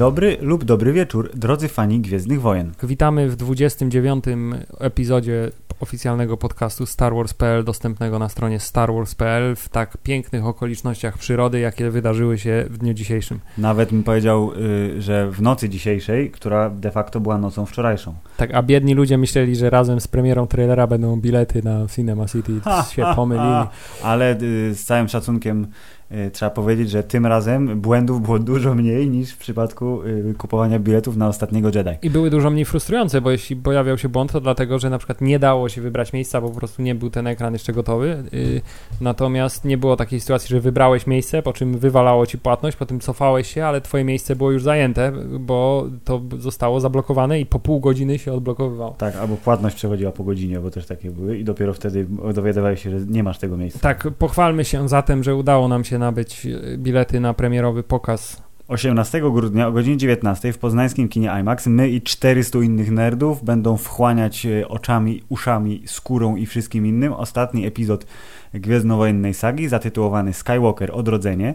Dobry lub dobry wieczór, drodzy fani Gwiezdnych Wojen. Witamy w 29. epizodzie oficjalnego podcastu Star Wars.pl, dostępnego na stronie starwars.pl w tak pięknych okolicznościach przyrody, jakie wydarzyły się w dniu dzisiejszym. Nawet bym powiedział, y, że w nocy dzisiejszej, która de facto była nocą wczorajszą. Tak, a biedni ludzie myśleli, że razem z premierą trailera będą bilety na Cinema City, się pomylili. Ale y, z całym szacunkiem trzeba powiedzieć, że tym razem błędów było dużo mniej niż w przypadku y, kupowania biletów na ostatniego Jedi. I były dużo mniej frustrujące, bo jeśli pojawiał się błąd, to dlatego, że na przykład nie dało się wybrać miejsca, bo po prostu nie był ten ekran jeszcze gotowy. Y, natomiast nie było takiej sytuacji, że wybrałeś miejsce, po czym wywalało ci płatność, potem cofałeś się, ale twoje miejsce było już zajęte, bo to zostało zablokowane i po pół godziny się odblokowywało. Tak, albo płatność przechodziła po godzinie, bo też takie były i dopiero wtedy dowiadywałeś się, że nie masz tego miejsca. Tak, pochwalmy się zatem, że udało nam się nabyć y, bilety na premierowy pokaz 18 grudnia o godzinie 19 w poznańskim kinie IMAX my i 400 innych nerdów będą wchłaniać e, oczami, uszami, skórą i wszystkim innym ostatni epizod Gwiezdnowojennej sagi zatytułowany Skywalker Odrodzenie.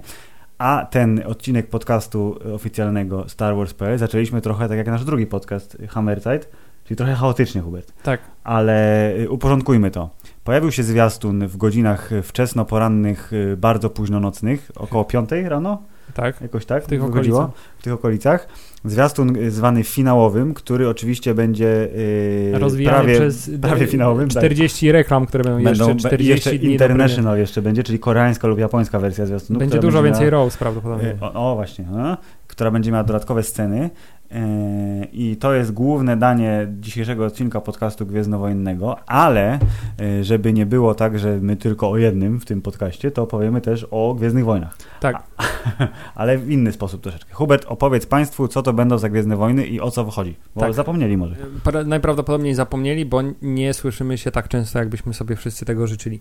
A ten odcinek podcastu oficjalnego Star Wars.pl zaczęliśmy trochę tak jak nasz drugi podcast Hammerzeit, czyli trochę chaotycznie, Hubert. Tak. Ale y, uporządkujmy to. Pojawił się zwiastun w godzinach wczesno-porannych, y, bardzo późno nocnych, około 5 rano, Tak. jakoś tak? W tych wychodziło? okolicach. W tych okolicach. Zwiastun y, zwany finałowym, który oczywiście będzie yy, Rozwijany prawie, przez prawie finałowym. tak. 40 reklam, które będą, Będą, jeszcze 40 jeszcze dni International jeszcze będzie, czyli koreańska lub japońska wersja zwiastunu. Będzie dużo będzie więcej miała- Rose prawdopodobnie. O, o właśnie, a, która będzie miała dodatkowe sceny. Yy, I to jest główne danie dzisiejszego odcinka podcastu Gwiezdnowojennego, ale yy, żeby nie było tak, że my tylko o jednym w tym podcaście, to opowiemy też o Gwiezdnych Wojnach. Tak. ale w inny sposób troszeczkę. Hubert, opowiedz Państwu, co to będą za Gwiezdne Wojny i o co chodzi, bo Tak. zapomnieli może. Pra- Najprawdopodobniej zapomnieli, bo nie słyszymy się tak często, jakbyśmy sobie wszyscy tego życzyli.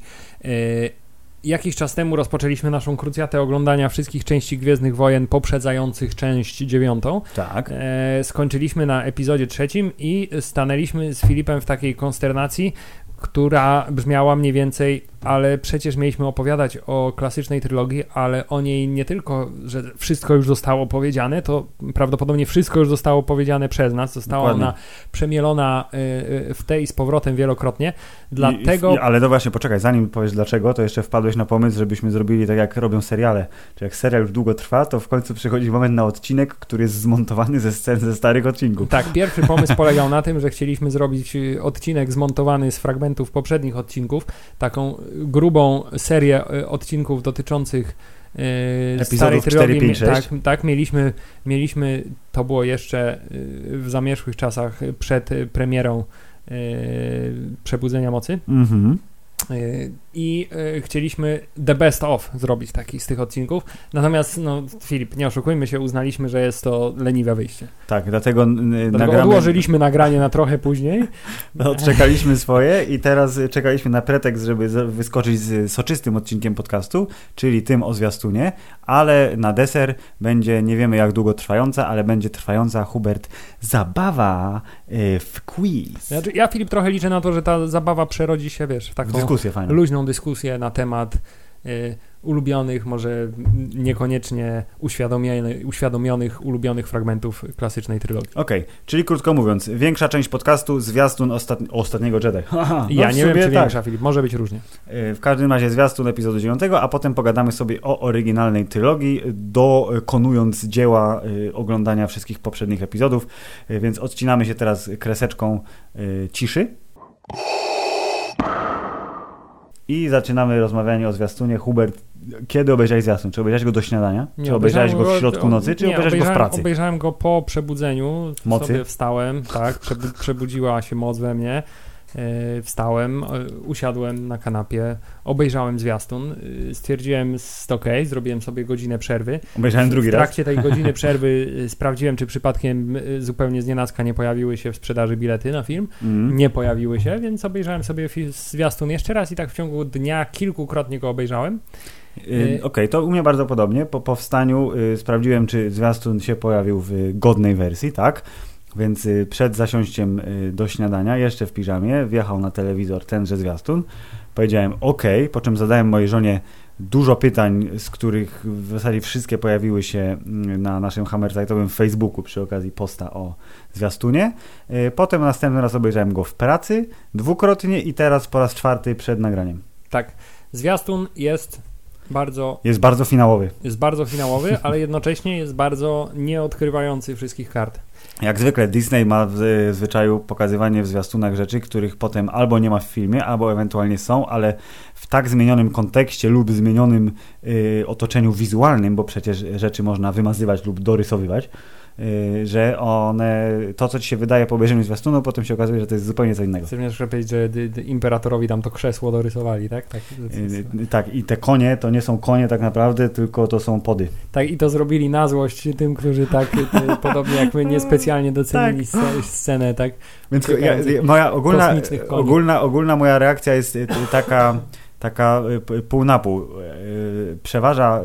Jakiś czas temu rozpoczęliśmy naszą krucjatę oglądania wszystkich części Gwiezdnych Wojen poprzedzających część dziewiątą. Tak. E, skończyliśmy na epizodzie trzecim i stanęliśmy z Filipem w takiej konsternacji, która brzmiała mniej więcej, ale przecież mieliśmy opowiadać o klasycznej trylogii, ale o niej nie tylko, że wszystko już zostało powiedziane, to prawdopodobnie wszystko już zostało powiedziane przez nas, została Dokładnie. ona przemielona y, y, w tej i z powrotem wielokrotnie, dlatego... I, ale to właśnie, poczekaj, zanim powiesz dlaczego, to jeszcze wpadłeś na pomysł, żebyśmy zrobili tak jak robią seriale. Czy jak serial już długo trwa, to w końcu przychodzi moment na odcinek, który jest zmontowany ze scen ze starych odcinków. Tak, pierwszy pomysł polegał na tym, że chcieliśmy zrobić y, odcinek zmontowany z fragmentów poprzednich odcinków, taką grubą serię y, odcinków dotyczących y, Epizodów starej 4, trylogii. 5, 6. Tak, tak mieliśmy, mieliśmy, to było jeszcze y, w zamierzchłych czasach przed premierą Przebudzenia Mocy. Mhm. Y, I y, chcieliśmy the best of zrobić taki z tych odcinków. Natomiast, no, Filip, nie oszukujmy się, uznaliśmy, że jest to leniwe wyjście. Tak, dlatego, n- Dlatego nagramy, odłożyliśmy nagranie na trochę później. no, odczekaliśmy swoje i teraz y, czekaliśmy na pretekst, żeby wyskoczyć z soczystym odcinkiem podcastu, czyli tym o zwiastunie, ale na deser będzie, nie wiemy jak długo trwająca, ale będzie trwająca, Hubert, zabawa y, w quiz. Znaczy, ja, Filip, trochę liczę na to, że ta zabawa przerodzi się, wiesz, w taką Dyskusję fajną. luźną dyskusję na temat y, ulubionych, może niekoniecznie uświadomiony, uświadomionych, ulubionych fragmentów klasycznej trylogii. Okej, czyli krótko mówiąc, większa część podcastu, zwiastun ostatni, ostatniego Jedi. Haha, no ja nie wiem, czy tak. większa, Filip, może być różnie. Y, W każdym razie zwiastun epizodu 9, a potem pogadamy sobie o oryginalnej trylogii, dokonując dzieła y, oglądania wszystkich poprzednich epizodów, więc odcinamy się teraz kreseczką ciszy. I zaczynamy rozmawianie o zwiastunie. Hubert, kiedy obejrzałeś zwiastun? Czy obejrzałeś go do śniadania? czy obejrzałeś go w środku nocy? Czy nie, obejrzałeś go w pracy? Obejrzałem go po przebudzeniu. Mocy? Sobie wstałem, tak, przebu przebudziła się moc we mnie. E, Wstałem, e, usiadłem na kanapie, obejrzałem zwiastun, e, stwierdziłem, ok, zrobiłem sobie godzinę przerwy. Obejrzałem drugi w raz. trakcie tej godziny przerwy sprawdziłem, czy przypadkiem zupełnie z nienacka nie pojawiły się w sprzedaży bilety na film. Mm. Nie pojawiły się, więc obejrzałem sobie zwiastun jeszcze raz i tak w ciągu dnia kilkukrotnie go obejrzałem. Okej, to u mnie bardzo podobnie. Po powstaniu y, sprawdziłem, czy zwiastun się pojawił w godnej wersji, tak? Więc y, przed zasiąściem y, do śniadania, jeszcze w piżamie, wjechał na telewizor tenże zwiastun. Powiedziałem OK, po czym zadałem mojej żonie dużo pytań, z których w zasadzie wszystkie pojawiły się mm, na naszym hammersite'owym Facebooku przy okazji posta o zwiastunie. Y, potem następny raz obejrzałem go w pracy, dwukrotnie i teraz po raz czwarty przed nagraniem. Tak, zwiastun jest bardzo... Jest bardzo finałowy. Jest bardzo finałowy, ale jednocześnie jest bardzo nieodkrywający wszystkich kart. Jak zwykle Disney ma w zwyczaju pokazywanie w zwiastunach rzeczy, których potem albo nie ma w filmie, albo ewentualnie są, ale w tak zmienionym kontekście lub zmienionym y, otoczeniu wizualnym, bo przecież rzeczy można wymazywać lub dorysowywać, Y, że one, to co ci się wydaje po obejrzeniu zwiastunu, potem się okazuje, że to jest zupełnie co innego. Mnie powiedzieć, że imperatorowi tam to krzesło dorysowali, tak? Tak, yy, tak, i te konie to nie są konie tak naprawdę, tylko to są pody. Tak, i to zrobili na złość tym, którzy tak, y, podobnie jak my, niespecjalnie docenili tak. scenę, tak? Więc ja, moja ogólna, ogólna, ogólna moja reakcja jest y, taka taka y, pół na pół. Y, przeważa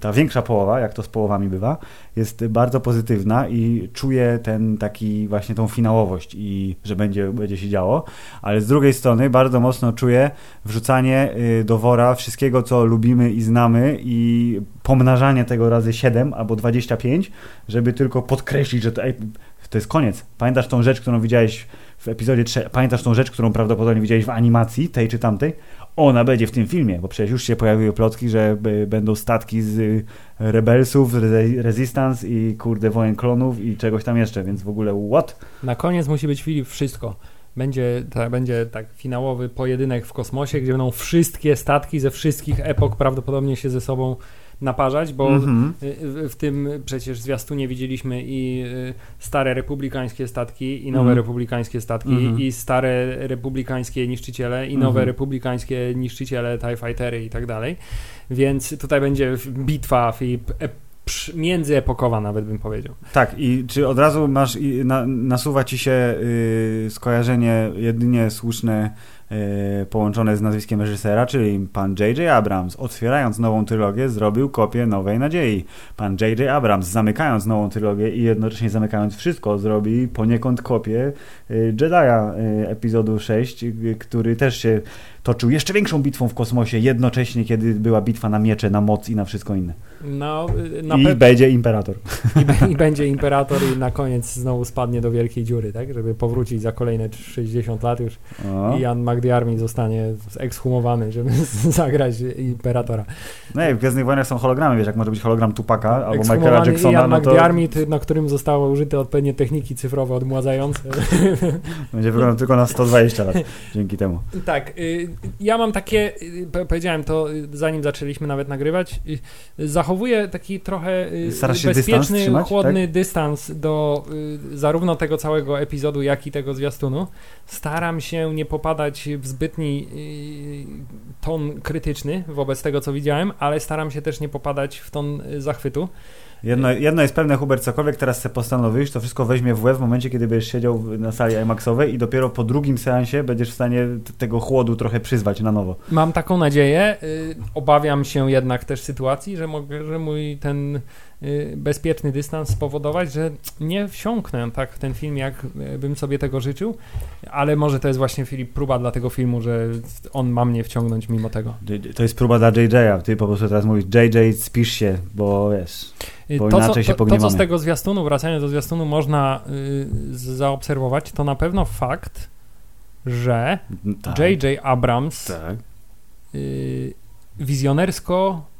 ta większa połowa, jak to z połowami bywa, jest bardzo pozytywna i czuję ten taki właśnie tą finałowość i że będzie, będzie się działo, ale z drugiej strony bardzo mocno czuję wrzucanie y, do wora wszystkiego, co lubimy i znamy i pomnażanie tego razy 7 albo 25, żeby tylko podkreślić, że to, to jest koniec. Pamiętasz tą rzecz, którą widziałeś w epizodzie 3, pamiętasz tą rzecz, którą prawdopodobnie widziałeś w animacji, tej czy tamtej? ona będzie w tym filmie, bo przecież już się pojawiły plotki, że będą statki z y, Rebelsów, Resistance i kurde wojen klonów i czegoś tam jeszcze, więc w ogóle what? Na koniec musi być Filip wszystko. Będzie, ta, będzie tak finałowy pojedynek w kosmosie, gdzie będą wszystkie statki ze wszystkich epok prawdopodobnie się ze sobą naparzać, bo mm-hmm. w, tym przecież zwiastunie widzieliśmy i y, stare republikańskie statki, i nowe mm-hmm. republikańskie statki, mm-hmm. i stare republikańskie niszczyciele, i nowe mhm. republikańskie niszczyciele, TIE Fightery i tak dalej. Więc tutaj będzie bitwa Filip, międzyepokowa nawet bym powiedział. Tak, i czy od razu masz, na, nasuwa ci się skojarzenie jedynie słuszne E, połączone z nazwiskiem reżysera, czyli pan J.J. Abrams, otwierając nową trylogię, zrobił kopię Nowej Nadziei. Pan J.J. Abrams, zamykając nową trylogię i jednocześnie zamykając wszystko, zrobi poniekąd kopię e, Jedi'a e, epizodu 6, który też się toczył jeszcze większą bitwą w kosmosie jednocześnie, kiedy była bitwa na miecze, na moc i na wszystko inne. No, na I będzie imperator. I, I, będzie imperator i na koniec znowu spadnie do wielkiej dziury, tak? Żeby powrócić za kolejne 60 lat już o. i Jan McDiarmid zostanie ekshumowany, żeby zagrać imperatora. No i w Gwiezdnych Wojnach są hologramy, wiesz, jak może być hologram Tupaka albo Michaela Jacksona. Jan no to... McDiarmid, na którym zostały użyte odpowiednie techniki cyfrowe odmładzające. Będzie wyglądał tylko na 120 lat dzięki temu. Tak. Y, ja mam takie, y, powiedziałem to zanim zaczęliśmy nawet nagrywać, y, zachowuję taki trochę bezpieczny, trzymać, chłodny tak? dystans do zarówno tego całego epizodu, jak i tego zwiastunu. Staram się nie popadać w zbytni ton krytyczny wobec tego, co widziałem, ale staram się też nie popadać w ton zachwytu. Jedno, jedno jest pewne, Hubert, cokolwiek teraz sobie postanowisz, to wszystko weźmie w łeb w momencie, kiedy będziesz siedział na sali IMAXowej i dopiero po drugim seansie będziesz w stanie tego chłodu trochę przyzwać na nowo. Mam taką nadzieję. Y, obawiam się jednak też sytuacji, że, mogę, że mój ten y, bezpieczny dystans spowodować, że nie wsiąknę tak w ten film, jak y, bym sobie tego życzył, ale może to jest właśnie Filip próba dla tego filmu, że on ma mnie wciągnąć mimo tego. To jest próba dla JJ'a, ty po prostu teraz mówisz JJ spisz się, bo wiesz... Bo to, inaczej co, się to, to, co z tego zwiastunu, wracając do zwiastunu, można y, zaobserwować, to na pewno fakt, że tak. J.J. Abrams tak. y, wizjonersko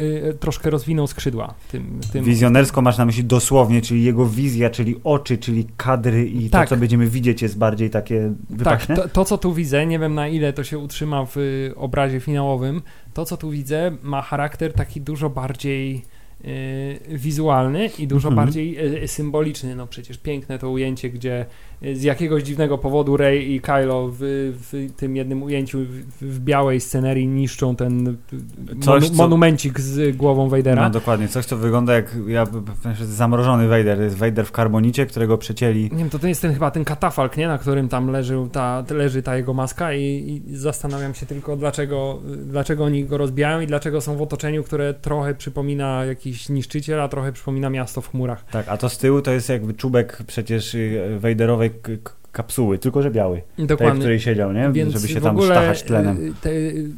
y, troszkę rozwinął skrzydła. Tym, tym, Wizjonersko masz na myśli dosłownie, czyli jego wizja, czyli oczy, czyli kadry i tak. to, co będziemy widzieć jest bardziej takie wypaśne? Tak, to, to, co tu widzę, nie wiem na ile to się utrzyma w y, obrazie finałowym, to, co tu widzę ma charakter taki dużo bardziej Y, wizualny i dużo mhm. bardziej symboliczny. No przecież piękne to ujęcie, gdzie z jakiegoś dziwnego powodu Rey i Kylo w, w tym jednym ujęciu w, w, białej scenerii niszczą ten Coś, monu, monumencik z głową Vadera. No dokładnie, coś co wygląda jak ja, zamrożony Vader, jest Vader w karbonicie, którego przecięli. Nie wiem, to, to jest ten chyba ten katafalk, nie? na którym tam leży ta, leży ta jego maska i, i zastanawiam się tylko dlaczego, dlaczego oni go rozbijają i dlaczego są w otoczeniu, które trochę przypomina jakiś niszczyciel, a trochę przypomina miasto w chmurach. Tak, a to z tyłu to jest jakby czubek przecież y, Vaderowej kapsuły, tylko że biały. Dokładnie. Tej, w której siedział, nie? Więc Żeby się tam ogóle sztachać tlenem. y, Te,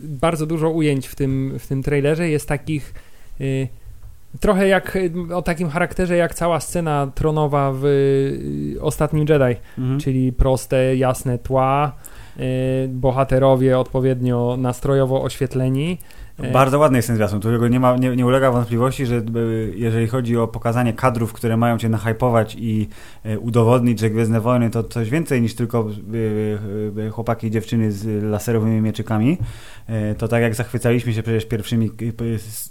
bardzo dużo ujęć w tym, w tym trailerze jest takich y, trochę jak y, o takim charakterze jak cała scena tronowa w y, Ostatnim Jedi, Mhm. czyli proste, jasne tła, y, bohaterowie odpowiednio nastrojowo oświetleni. Y, Bardzo ładny jest ten zwiastun. Tu jego nie, ma, nie, nie ulega wątpliwości, że y, jeżeli chodzi o pokazanie kadrów, które mają cię nahypować i y, udowodnić, że Gwiezdne Wojny to coś więcej niż tylko chłopaki i dziewczyny z laserowymi mieczykami, to tak jak zachwycaliśmy się przecież pierwszymi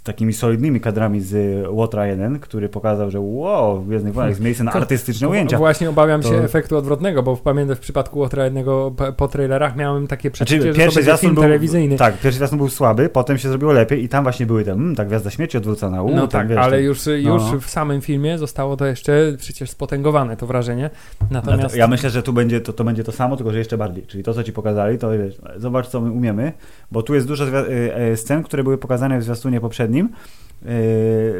takimi solidnymi kadrami z Łotra 1, który pokazał, że wow, w Gwiezdnych Wojnach jest miejsce na artystyczne ujęcia. Właśnie obawiam się To- efektu odwrotnego, bo pamiętam w przypadku Łotra jednego p- po trailerach miałem takie przeczucie, Znaczy, że to będzie film był, telewizyjny. tak, pierwszy zwiastun był słaby, potem się zrobiło lepiej i tam właśnie były te, mm, ta gwiazda śmierci odwrócona. U, No tak, wiesz, ale tam- już, już no. w samym filmie zostało to jeszcze przecież spotęgowane, to wrażenie. Natomiast Ja myślę, że tu będzie to, to będzie to samo, tylko że jeszcze bardziej. Czyli to, co ci pokazali, to wiesz, zobacz, co my umiemy, bo tu jest dużo y, y, scen, które były pokazane w zwiastunie poprzednim, y,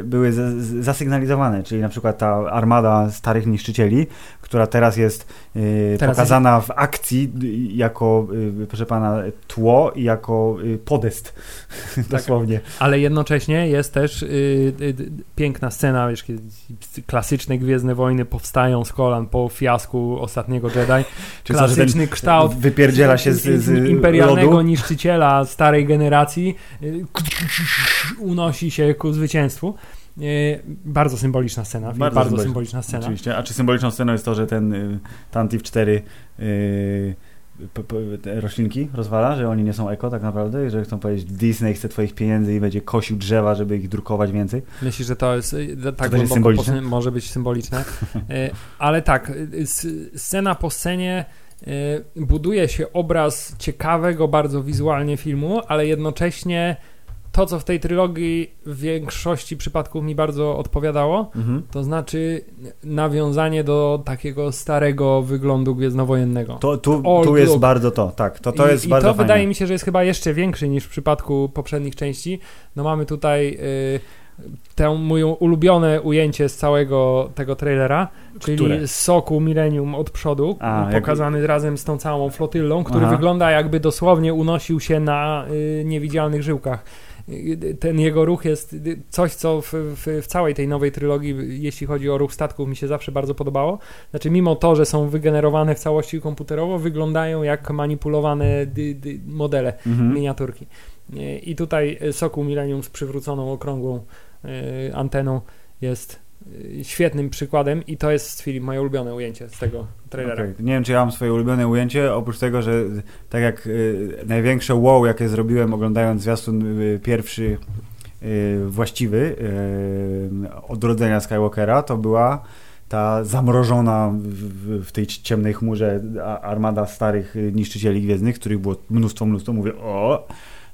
były z, z, zasygnalizowane, czyli na przykład ta armada starych niszczycieli, która teraz jest y, Teraz pokazana w akcji y, jako, y, proszę pana, tło i jako y, podest, dosłownie. Ale jednocześnie jest też y, y, y, piękna scena, wiesz, kiedy klasyczne Gwiezdne Wojny powstają z kolan po fiasku ostatniego Jedi. Czy co, że ten Klasyczny kształt wypierdziela się z, z imperialnego lodu? niszczyciela starej generacji y, unosi się ku zwycięstwu. Y, Bardzo symboliczna scena. Bardzo, Bardzo symboliczna. symboliczna scena. Oczywiście. A czy symboliczną sceną jest to, że ten y, Tantif 4 y, roślinki rozwala, że oni nie są eko tak naprawdę i że chcą powiedzieć Disney chce twoich pieniędzy i będzie kosił drzewa, żeby ich drukować więcej. Myślisz, że to jest y, tak symboliczne? posy- może być symboliczne. Y, Ale tak, scena po scenie buduje się obraz ciekawego bardzo wizualnie filmu, ale jednocześnie to, co w tej trylogii w większości przypadków mi bardzo odpowiadało, Mhm. to znaczy nawiązanie do takiego starego wyglądu gwiezdnowojennego. To, tu, tu jest look. bardzo to, tak. To, to I, jest I bardzo to fajne. wydaje mi się, że jest chyba jeszcze większy niż w przypadku poprzednich części. No mamy tutaj y, tę moją ulubione ujęcie z całego tego trailera, czyli Które? soku Millennium od przodu, A, pokazany razem z tą całą flotyllą, który Aha. wygląda jakby dosłownie unosił się na y, niewidzialnych żyłkach. Ten jego ruch jest coś, co w, w, w całej tej nowej trylogii, jeśli chodzi o ruch statków, mi się zawsze bardzo podobało. Znaczy, mimo to, że są wygenerowane w całości komputerowo, wyglądają jak manipulowane dy, dy, modele, Mhm. miniaturki. I tutaj Sokół Millennium z przywróconą okrągłą y, anteną jest świetnym przykładem i to jest Filip moje ulubione ujęcie z tego trailera. Okej. Nie wiem, czy ja mam swoje ulubione ujęcie, oprócz tego, że tak jak y, największe wow, jakie zrobiłem oglądając zwiastun y, pierwszy y, właściwy y, odrodzenia Skywalkera, to była ta zamrożona w, w, tej ciemnej chmurze armada starych y, niszczycieli gwiezdnych, których było mnóstwo, mnóstwo. Mówię, o!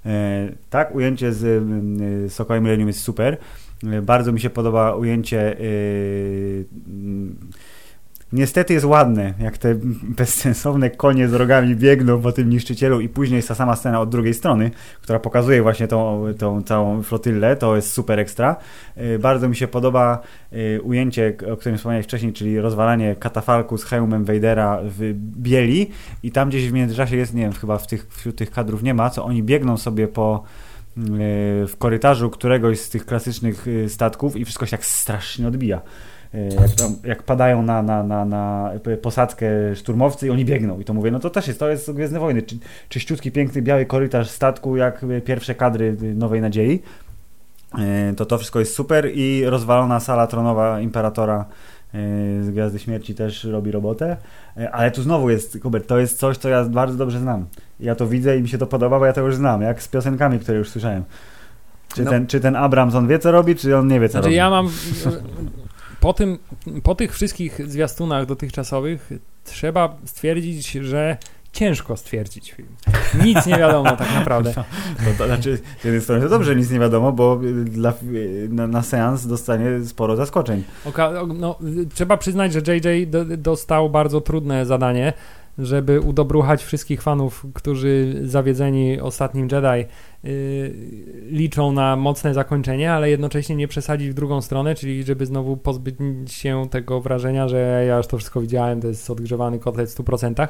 E, tak, ujęcie z y, Sokołem Millennium jest super. E, Bardzo mi się podoba ujęcie y, mm, Niestety jest ładne, jak te bezsensowne konie z rogami biegną po tym niszczycielu i później jest ta sama scena od drugiej strony, która pokazuje właśnie tą, tą całą flotyllę, to jest super ekstra. Y, Bardzo mi się podoba y, ujęcie, o którym wspomniałeś wcześniej, czyli rozwalanie katafalku z hełmem Vadera w bieli i tam gdzieś w międzyczasie jest, nie wiem, chyba w tych, wśród tych kadrów nie ma, co oni biegną sobie po y, w korytarzu któregoś z tych klasycznych y, statków i wszystko się tak strasznie odbija. Y, Jak, tam, jak padają na, na, na, na posadzkę szturmowcy i oni biegną. I to mówię, no to też jest, to jest Gwiezdne Wojny. Czy, czyściutki, piękny, biały korytarz statku, jak pierwsze kadry Nowej Nadziei. To to wszystko jest super i rozwalona sala tronowa Imperatora z Gwiazdy Śmierci też robi robotę. Ale tu znowu jest, Hubert, to jest coś, co ja bardzo dobrze znam. Ja to widzę i mi się to podoba, bo ja to już znam, jak z piosenkami, które już słyszałem. Czy, No. ten, czy ten Abrams, on wie co robi, czy on nie wie co Znaczy robi? ja mam po tym, po tych wszystkich zwiastunach dotychczasowych trzeba stwierdzić, że ciężko stwierdzić film. Nic nie wiadomo tak naprawdę. To, to znaczy, z jednej strony to dobrze, nic nie wiadomo, bo y, dla, y, na, na seans dostanie sporo zaskoczeń. Oka- no, trzeba przyznać, że JJ do, dostał bardzo trudne zadanie żeby udobruchać wszystkich fanów, którzy zawiedzeni ostatnim Jedi yy, liczą na mocne zakończenie, ale jednocześnie nie przesadzić w drugą stronę, czyli żeby znowu pozbyć się tego wrażenia, że ja już to wszystko widziałem, to jest odgrzewany kotlet w 100%.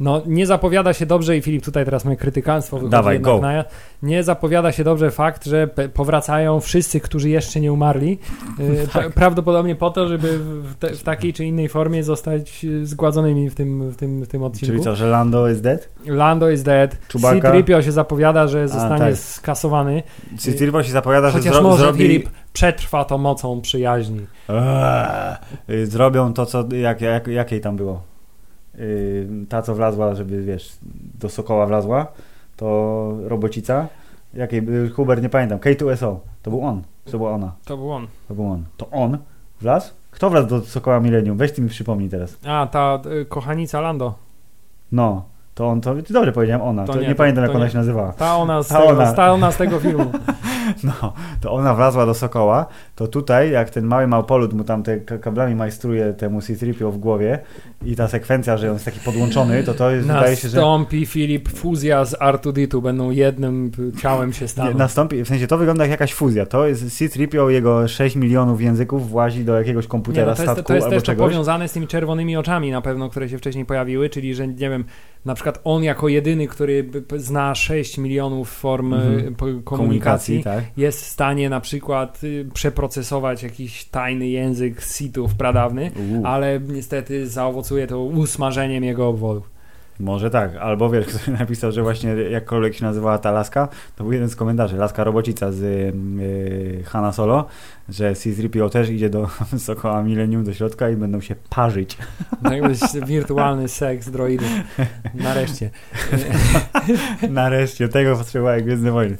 No, nie zapowiada się dobrze, i Filip, tutaj teraz moje krytykanstwo Dawaj, go. na nie zapowiada się dobrze fakt, że powracają wszyscy, którzy jeszcze nie umarli. Yy, Tak. pra- Prawdopodobnie po to, żeby w, te, w takiej czy innej formie zostać yy, zgładzonymi w tym, w tym, w tym odcinku. Czyli co, że Lando is dead? Lando is dead. Chewbacca? C-3PO się zapowiada, że zostanie tak. skasowany. Citripio się zapowiada, że Chociaż zro może zrobi... Filip przetrwa to mocą przyjaźni. Eee, y, zrobią to, co, jak, jak, jakiej tam było. Y, ta, co wlazła, żeby, wiesz, do Sokoła wlazła, to robocica. Jakiej, y, Hubert, nie pamiętam, K2SO, to był on, to była ona, To był on. to był on. To on wlazł? Kto wlazł do Sokoła Millennium? Weź ty mi przypomnij teraz. A, ta y, kochanica Lando. No, to on, to dobrze powiedziałem ona, To to, nie, nie, pamiętam to jak ona nie. się nazywała. Ta ona z, Ta tego, ona. Ta ona z tego filmu. No, to ona wlazła do Sokoła, to tutaj, jak ten mały małpolud mu tam te ka- kablami majstruje temu C-3PO w głowie i ta sekwencja, że on jest taki podłączony, to to jest, wydaje się, że Nastąpi Filip fuzja z R2D2, będą jednym ciałem się nie, staną. nastąpi, w sensie to wygląda jak jakaś fuzja. To jest C-3PO, jego 6 milionów języków włazi do jakiegoś Nie, komputera, no to jest, statku to jest albo też czegoś. powiązane z tymi czerwonymi oczami na pewno, które się wcześniej pojawiły, czyli że nie wiem, na przykład on jako jedyny, który zna 6 milionów form Mhm. y, po- komunikacji, Komunikacji, tak. jest w stanie na przykład y, przeprocesować jakiś tajny język Sithów pradawny, Uuu. ale niestety zaowocuje to usmażeniem jego obwodu. Może tak, albo wiesz, ktoś napisał, że właśnie jakkolwiek się nazywała ta laska, to był jeden z komentarzy, laska robocica z yy, Hanna Solo, że C-3PO też idzie do Sokoła Millennium, do środka i będą się parzyć. Tak jest wirtualny seks droidów. Nareszcie. Nareszcie, tego potrzebowałem Gwiezdne Wojny.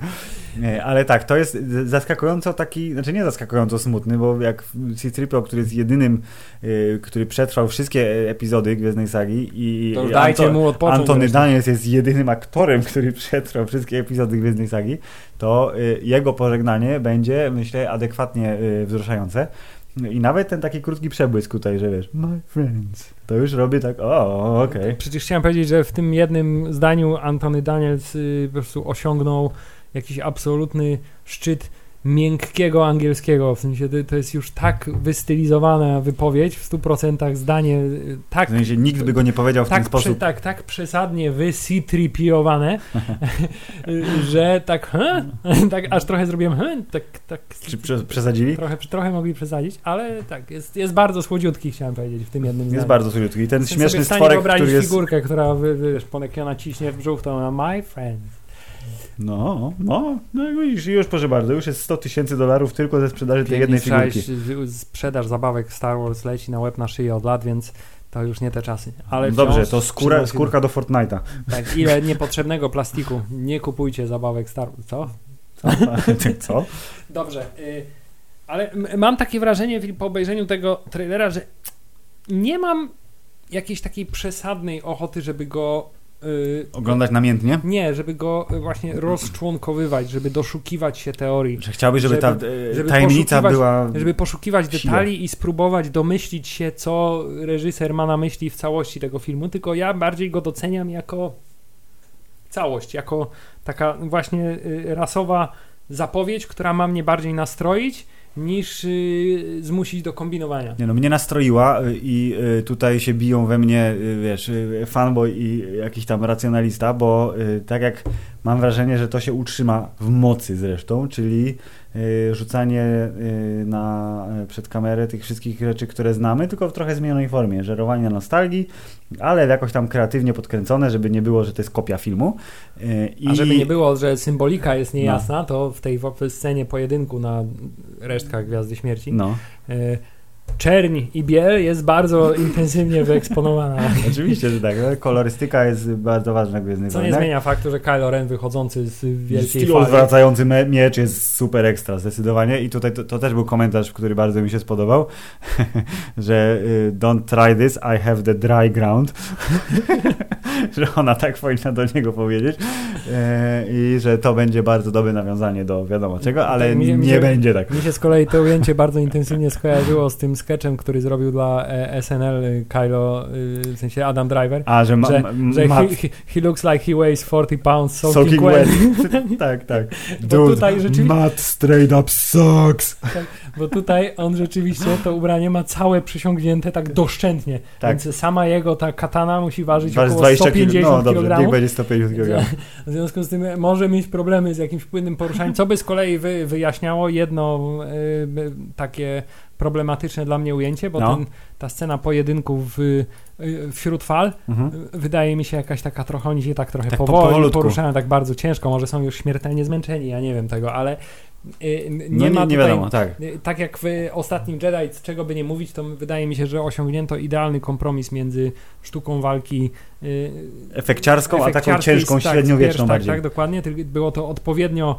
Nie, ale tak, to jest zaskakująco taki, znaczy nie zaskakująco smutny, bo jak C-3PO, który jest jedynym, y, który przetrwał wszystkie epizody Gwiezdnej Sagi i To dajcie mu odpocząć Antony. Daniels jest jedynym aktorem, który przetrwał wszystkie epizody Gwiezdnej Sagi, to y, jego pożegnanie będzie, myślę, adekwatnie y, wzruszające. I nawet ten taki krótki przebłysk tutaj, że wiesz, my friends, to już robi tak, o, okej. Przecież chciałem powiedzieć, że w tym jednym zdaniu Antony Daniels y, po prostu osiągnął jakiś absolutny szczyt miękkiego angielskiego, w sensie to, to jest już tak wystylizowana wypowiedź, w 100% zdanie y, tak W sensie nikt by go nie powiedział w ten tak, prze, sposób. tak, tak przesadnie wycitripiowane, że tak, tak aż trochę zrobiłem, tak, tak Czy prze, przesadzili? trochę, trochę mogli przesadzić, ale tak, jest, jest bardzo słodziutki, chciałem powiedzieć, w tym jednym Jest zdaniu. bardzo słodki. I ten śmieszny stworek, który jest... figurkę, która wiesz, po- jak ona ciśnie w brzuch, to ona my friend. No, no, no jak widzisz, już proszę bardzo, już jest 100 tysięcy dolarów tylko ze sprzedaży tej jednej figurki. Sprzedaż zabawek Star Wars leci na łeb na szyję od lat, więc to już nie te czasy. Ale Dobrze, to skóra, skórka do Fortnite'a. Tak, ile niepotrzebnego plastiku. Nie kupujcie zabawek Star Wars. Co? Co? Dobrze. Y, ale mam takie wrażenie po obejrzeniu tego trailera, że nie mam jakiejś takiej przesadnej ochoty, żeby go. Y, Oglądać namiętnie? nie, żeby go y, właśnie rozczłonkowywać, żeby doszukiwać się teorii, Że chciałbyś, żeby, ta Żeby- e, żeby tajemnica poszukiwać- była... żeby poszukiwać detali i spróbować domyślić się, co reżyser ma na myśli w całości tego filmu, tylko ja bardziej go doceniam jako całość, jako taka właśnie y, rasowa zapowiedź, która ma mnie bardziej nastroić niż y, zmusić do kombinowania. Nie no, mnie nastroiła y, i y, tutaj się biją we mnie, y, wiesz, y, fanboy i jakiś tam racjonalista, bo y, tak jak mam wrażenie, że to się utrzyma w mocy zresztą, czyli rzucanie y, na, y, przed kamerę tych wszystkich rzeczy, które znamy, tylko w trochę zmienionej formie, żerowanie nostalgii, ale jakoś tam kreatywnie podkręcone, żeby nie było, że to jest kopia filmu. Y, A i- żeby nie było, że symbolika jest No. niejasna, to w tej wo- scenie pojedynku na resztkach Gwiazdy Śmierci No, y, czerń i biel jest bardzo intensywnie wyeksponowana. oczywiście, że tak. ale Kolorystyka jest bardzo ważna w Gwiezdnych Co nie Wojnach. zmienia faktu, że Kylo Ren wychodzący z wielkiej Styl fali miecz jest super ekstra, zdecydowanie. I tutaj to, to też był komentarz, który bardzo mi się spodobał, że y, don't try this, I have the dry ground. że ona tak powinna do niego powiedzieć e, i że to będzie bardzo dobre nawiązanie do wiadomo czego, ale Tak, mi- mi nie się- będzie tak. Mi się z kolei to ujęcie bardzo intensywnie skojarzyło z tym sketchem, który zrobił dla e, SNL y, Kylo, y, w sensie Adam Driver. A, że, ma, że, że he, he, looks like he weighs 40 pounds soaking, soaking wet. wet. tak, tak. Bo tutaj rzeczywiście- Matt straight up sucks. Bo tutaj on rzeczywiście to ubranie ma całe przysiągnięte tak doszczętnie. Tak. Więc sama jego ta katana musi ważyć Waży około 20 150 kg. No dobrze, kg. niech będzie 150 kg. W związku z tym może mieć problemy z jakimś płynnym poruszaniem, co by z kolei wy, wyjaśniało jedno y, takie problematyczne dla mnie ujęcie, bo No. ten, ta scena pojedynku w, y, wśród fal Mhm. y, wydaje mi się jakaś taka trochę, oni się tak trochę Tak po- powoli powolutku. poruszają, tak bardzo ciężko, może są już śmiertelnie zmęczeni, ja nie wiem tego, ale y, nie No, ma nie, nie tutaj wiadomo, tak. Y, Tak jak w ostatnim Jedi, z czego by nie mówić, to wydaje mi się, że osiągnięto idealny kompromis między sztuką walki y, Efekciarską, a taką ciężką, tak, średniowieczną tak, bardziej. Tak, dokładnie. Było to odpowiednio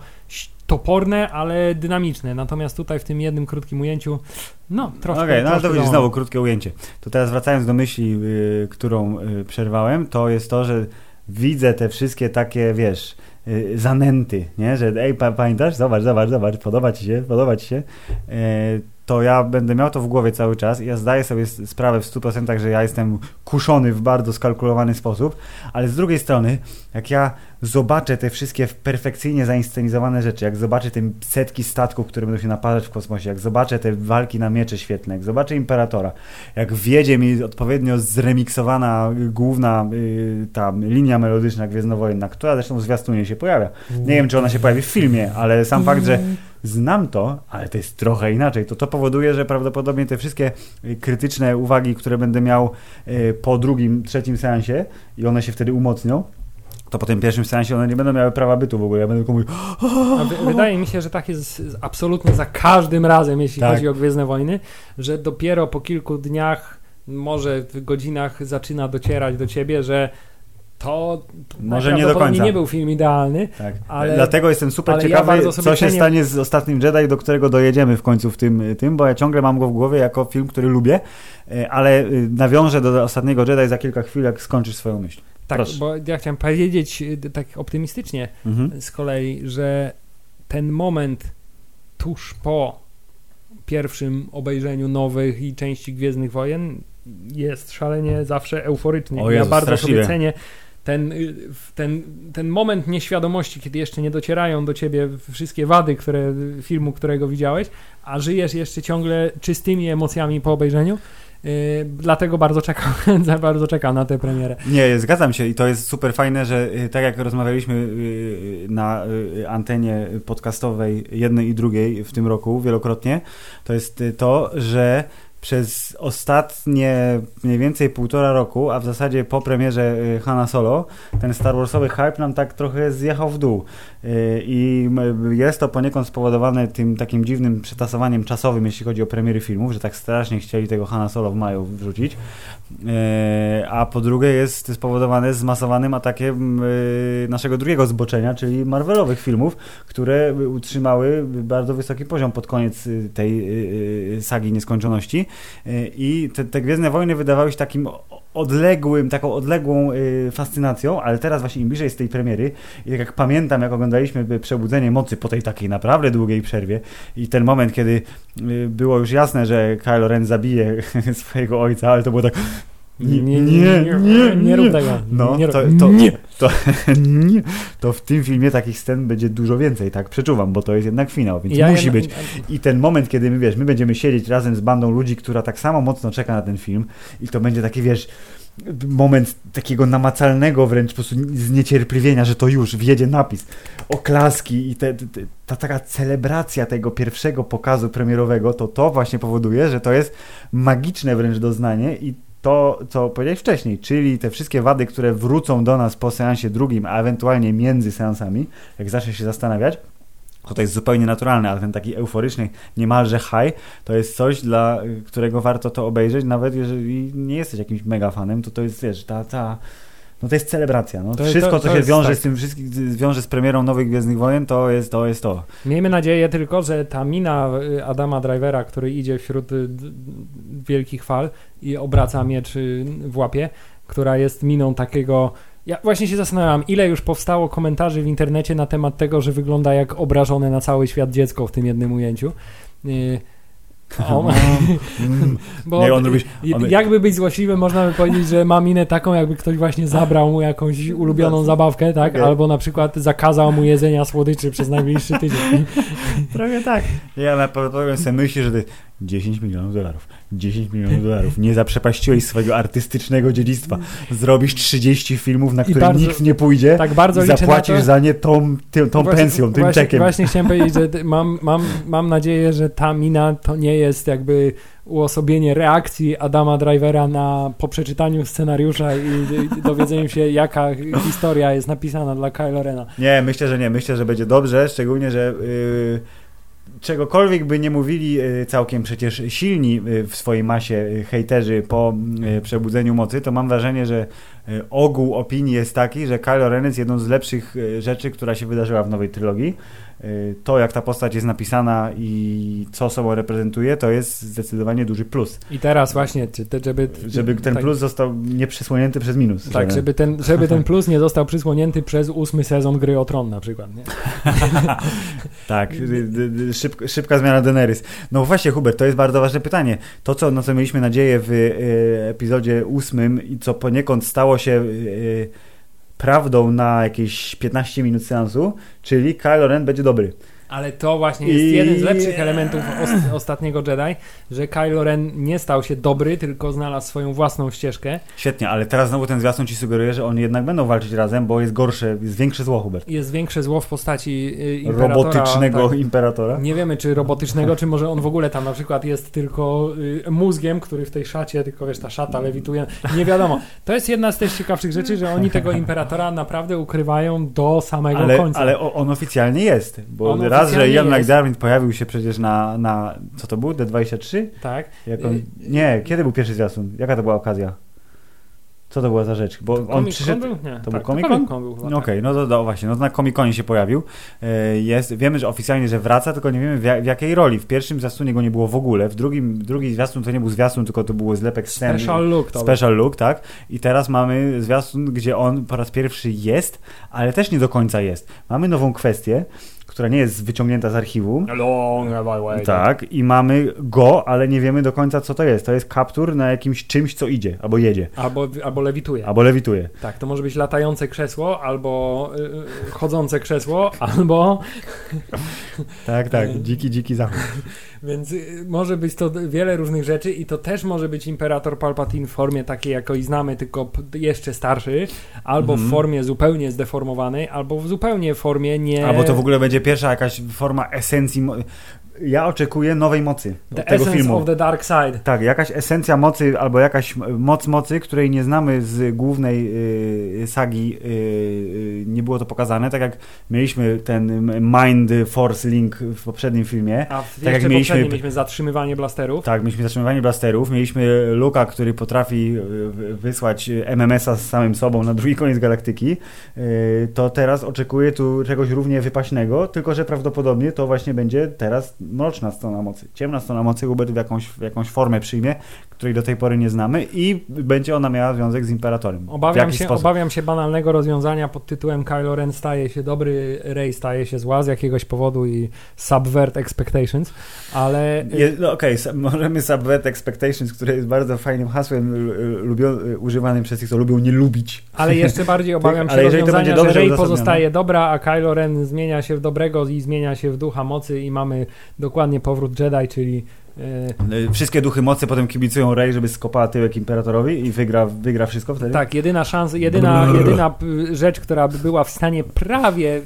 toporne, ale dynamiczne. Natomiast tutaj w tym jednym krótkim ujęciu, no troszkę. Okej, no ale to będzie znowu krótkie ujęcie. To teraz wracając do myśli, y, którą y, przerwałem, to jest to, że widzę te wszystkie takie, wiesz, y, zanęty, nie? Że ej, pa, pamiętasz? Zobacz, zobacz, zobacz, podoba ci się, podoba ci się. E, to ja będę miał to w głowie cały czas i ja zdaję sobie sprawę w 100%, że ja jestem kuszony w bardzo skalkulowany sposób, ale z drugiej strony, jak ja zobaczę te wszystkie perfekcyjnie zainscenizowane rzeczy, jak zobaczę te setki statków, które będą się naparzać w kosmosie, jak zobaczę te walki na miecze świetlne, jak zobaczę Imperatora, jak wjedzie mi odpowiednio zremiksowana główna y, ta linia melodyczna Gwiezdnowojenna, która zresztą w zwiastunie się pojawia. Nie wiem, czy ona się pojawi w filmie, ale sam fakt, że znam to, ale to jest trochę inaczej, to to powoduje, że prawdopodobnie te wszystkie y, krytyczne uwagi, które będę miał y, po drugim, trzecim seansie i one się wtedy umocnią, to po tym pierwszym seansie one nie będą miały prawa bytu w ogóle. Ja będę tylko mówił, wy, wydaje mi się, że tak jest absolutnie za każdym razem, jeśli Tak. chodzi o Gwiezdne Wojny, że dopiero po kilku dniach, może w godzinach zaczyna docierać do ciebie, że to Może nie do końca. nie był film idealny, tak. Ale- Dlatego jestem super ja ciekawy, sobie co się stanie z ostatnim Jedi, do którego dojedziemy w końcu w tym, tym, bo ja ciągle mam go w głowie jako film, który lubię, y, ale y, nawiążę do ostatniego Jedi za kilka chwil, jak skończysz swoją myśl. Tak, Proszę. bo ja chciałem powiedzieć y, tak optymistycznie, Mhm. z kolei, że ten moment tuż po pierwszym obejrzeniu nowych i części Gwiezdnych Wojen jest szalenie zawsze euforyczny. O ja Jezu, bardzo sobie cenię ten, y, ten, ten moment nieświadomości, kiedy jeszcze nie docierają do ciebie wszystkie wady które, filmu, którego widziałeś, a żyjesz jeszcze ciągle czystymi emocjami po obejrzeniu. Yy, dlatego bardzo czekam, bardzo czekam na tę premierę. Nie, zgadzam się i to jest super fajne, że y, tak jak rozmawialiśmy y, na y, antenie podcastowej jednej i drugiej w tym roku wielokrotnie, to jest y, to, że przez ostatnie mniej więcej półtora roku, a w zasadzie po premierze y, Hanna Solo, ten Star Warsowy hype nam tak trochę zjechał w dół. Y, I jest to poniekąd spowodowane tym takim dziwnym przetasowaniem czasowym, jeśli chodzi o premiery filmów, że tak strasznie chcieli tego Hanna Solo w maju wrzucić. E, a po drugie jest spowodowane zmasowanym atakiem naszego drugiego zboczenia, czyli Marvelowych filmów, które utrzymały bardzo wysoki poziom pod koniec tej sagi nieskończoności i te, te Gwiezdne Wojny wydawały się takim odległym, taką odległą e, fascynacją, ale teraz właśnie im bliżej jest tej premiery. I tak jak pamiętam, jak oglądaliśmy e, Przebudzenie Mocy po tej takiej naprawdę długiej przerwie i ten moment, kiedy e, było już jasne, że Kylo Ren zabije swojego ojca, ale to było tak nie, nie, nie, nie rób tego. no, nie, to, to, nie. To, nie, to w tym filmie takich scen będzie dużo więcej, tak przeczuwam, bo to jest jednak finał, więc Ja- musi ja- być. I ten moment, kiedy my, wiesz, my będziemy siedzieć razem z bandą ludzi, która tak samo mocno czeka na ten film i to będzie taki, wiesz, moment takiego namacalnego wręcz po prostu zniecierpliwienia, że to już wjedzie napis, oklaski i te, te, te, ta taka celebracja tego pierwszego pokazu premierowego, to to właśnie powoduje, że to jest magiczne wręcz doznanie i to, co powiedziałeś wcześniej, czyli te wszystkie wady, które wrócą do nas po seansie drugim, a ewentualnie między seansami, jak zacznie się zastanawiać, to to jest zupełnie naturalne, ale ten taki euforyczny, niemalże high, to jest coś, dla którego warto to obejrzeć, nawet jeżeli nie jesteś jakimś mega fanem, to to jest, wiesz, ta, ta no to jest celebracja. No. To- Wszystko, to- co to się jest wiąże tak. z tym wszystkim, wiąże z premierą Nowych Gwiezdnych Wojen, to jest to. Jest to. Miejmy nadzieję tylko, że ta mina y, Adama Drivera, który idzie wśród y, wielkich fal i obraca miecz y, w łapie, która jest miną takiego. Ja właśnie się zastanawiam, ile już powstało komentarzy w internecie na temat tego, że wygląda jak obrażone na cały świat dziecko w tym jednym ujęciu. Yy, on, Mm. bo Nie, on robi- on- jakby być złośliwym, można by powiedzieć, że ma minę taką, jakby ktoś właśnie zabrał mu jakąś ulubioną zabawkę, tak? Okej. Albo na przykład zakazał mu jedzenia słodyczy przez najbliższy tydzień. Trochę tak. Ja na pewno sobie myślę, że to jest 10 milionów dolarów. 10 milionów dolarów. Nie zaprzepaściłeś swojego artystycznego dziedzictwa. Zrobisz 30 filmów, na które bardzo- nikt nie pójdzie Tak bardzo i zapłacisz to. za nie tą, ty, tą Właśnie- pensją, tym właśnie, czekiem. Właśnie chciałem powiedzieć, że mam, mam, mam nadzieję, że ta mina to nie jest jakby uosobienie reakcji Adama Drivera na po przeczytaniu scenariusza i, i dowiedzeniu się, jaka historia jest napisana dla Kylo Rena. Nie, myślę, że nie. Myślę, że będzie dobrze, szczególnie, że yy, czegokolwiek by nie mówili yy, całkiem przecież silni yy, w swojej masie yy, hejterzy po przebudzeniu mocy, to mam wrażenie, że ogół opinii jest taki, że Kylo Ren jest jedną z lepszych rzeczy, która się wydarzyła w nowej trylogii. Yy, To, jak ta postać jest napisana i co sobą reprezentuje, to jest zdecydowanie duży plus. I teraz właśnie, żeby... Żeby ten tak, plus został nieprzysłonięty przez minus. Tak, żeby ten, żeby ten plus nie został przysłonięty przez ósmy sezon Gry o Tron na przykład, nie? Tak, y, y, y, szybko, szybka zmiana Daenerys. No właśnie, Hubert, to jest bardzo ważne pytanie. To, co, na co mieliśmy nadzieję w y, epizodzie ósmym i co poniekąd stało się y, prawdą na jakieś 15 minut seansu, czyli Kylo Ren będzie dobry. Ale to właśnie jest I- jeden z lepszych elementów os- ostatniego Jedi, że Kylo Ren nie stał się dobry, tylko znalazł swoją własną ścieżkę. Świetnie, ale teraz znowu ten zwiastun ci sugeruje, że oni jednak będą walczyć razem, bo jest gorsze, jest większe zło, Hubert. Jest większe zło w postaci y, imperatora. Robotycznego tak. imperatora. Nie wiemy, czy robotycznego, czy może on w ogóle tam na przykład jest tylko y, mózgiem, który w tej szacie, tylko wiesz, ta szata lewituje. Nie wiadomo. To jest jedna z też ciekawszych rzeczy, że oni tego imperatora naprawdę ukrywają do samego Ale, końca. ale on oficjalnie jest, bo On raz, że Ian. McDermott pojawił się przecież na, na co to był, D23? Tak. Jak on, Y- nie, kiedy był pierwszy zwiastun? Jaka to była okazja? Co to była za rzecz? Bo on Comic-Con przyszedł... był? Nie. To tak, był Comic-Con? Comic-Con był chyba, No Okej, tak. no to, to właśnie, no to na Comic-Conie się pojawił. E, Jest, wiemy, że oficjalnie, że wraca, tylko nie wiemy w, ja- w jakiej roli. W pierwszym zwiastunie go nie było w ogóle, w drugim drugi zwiastun to nie był zwiastun, tylko to było zlepek scen. Special look to był. Special look, tak? I teraz mamy zwiastun, gdzie on po raz pierwszy jest, ale też nie do końca jest. Mamy nową kwestię, która nie jest wyciągnięta z archiwum. Long have I waited. Tak, i mamy go, ale nie wiemy do końca, co to jest. To jest kaptur na jakimś czymś, co idzie, albo jedzie, Albo, albo lewituje. albo lewituje. Tak, to może być latające krzesło, albo y, y, chodzące krzesło, albo. Tak, tak, dziki, dziki zachód. Więc y, może być to wiele różnych rzeczy, i to też może być imperator Palpatine w formie takiej, jakiej znamy, tylko jeszcze starszy, albo Mhm. w formie zupełnie zdeformowanej, albo w zupełnie formie nie. Albo to w ogóle będzie pierwsza jakaś forma esencji. Ja oczekuję nowej mocy The tego essence filmu. of the dark side. Tak, jakaś esencja mocy albo jakaś moc mocy, której nie znamy z głównej y, sagi. y, y, nie było to pokazane, tak jak mieliśmy ten Mind Force Link w poprzednim filmie. A w Tak jak mieliśmy- mieliśmy zatrzymywanie blasterów. Tak, mieliśmy zatrzymywanie blasterów, mieliśmy Luka, który potrafi y, wy- wysłać MMS-a z samym sobą na drugi koniec galaktyki, y, to teraz oczekuję tu czegoś równie wypaśnego, tylko że prawdopodobnie to właśnie będzie teraz mroczna strona mocy. Ciemna strona mocy Hubert w jakąś, w jakąś formę przyjmie, której do tej pory nie znamy i będzie ona miała związek z Imperatorem. Obawiam się, sposób. obawiam się banalnego rozwiązania pod tytułem Kylo Ren staje się dobry, Rey staje się zła z jakiegoś powodu i subvert expectations, ale no okej, s- możemy subvert expectations, które jest bardzo fajnym hasłem y, y, używanym przez tych, co lubią nie lubić. Ale jeszcze bardziej obawiam się rozwiązania, że Rey pozostaje dobra, a Kylo Ren zmienia się w dobrego i zmienia się w ducha mocy i mamy dokładnie powrót Jedi, czyli Wszystkie duchy mocy potem kibicują Rey, żeby skopała tyłek Imperatorowi i wygra, wygra wszystko wtedy? tak, jedyna szansa, jedyna, jedyna rzecz, która by była w stanie prawie y,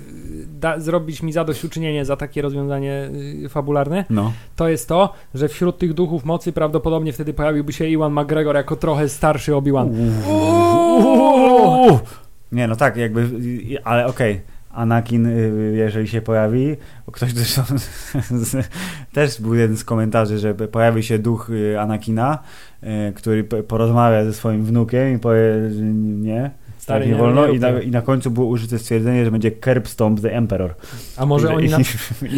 da, zrobić mi zadośćuczynienie za takie rozwiązanie y, fabularne, No. to jest to, że wśród tych duchów mocy prawdopodobnie wtedy pojawiłby się Iwan McGregor jako trochę starszy Obi-Wan. Uuu. Nie, no tak, jakby, ale okej. Anakin, y, jeżeli się pojawi, ktoś zresztą też był jeden z komentarzy, że pojawi się duch y, Anakina, y, który porozmawia ze swoim wnukiem i powie, nie. Stary, tak, nie, wolno nie i, na, i na końcu było użyte stwierdzenie, że będzie curb stomp the emperor. A może I, oni na,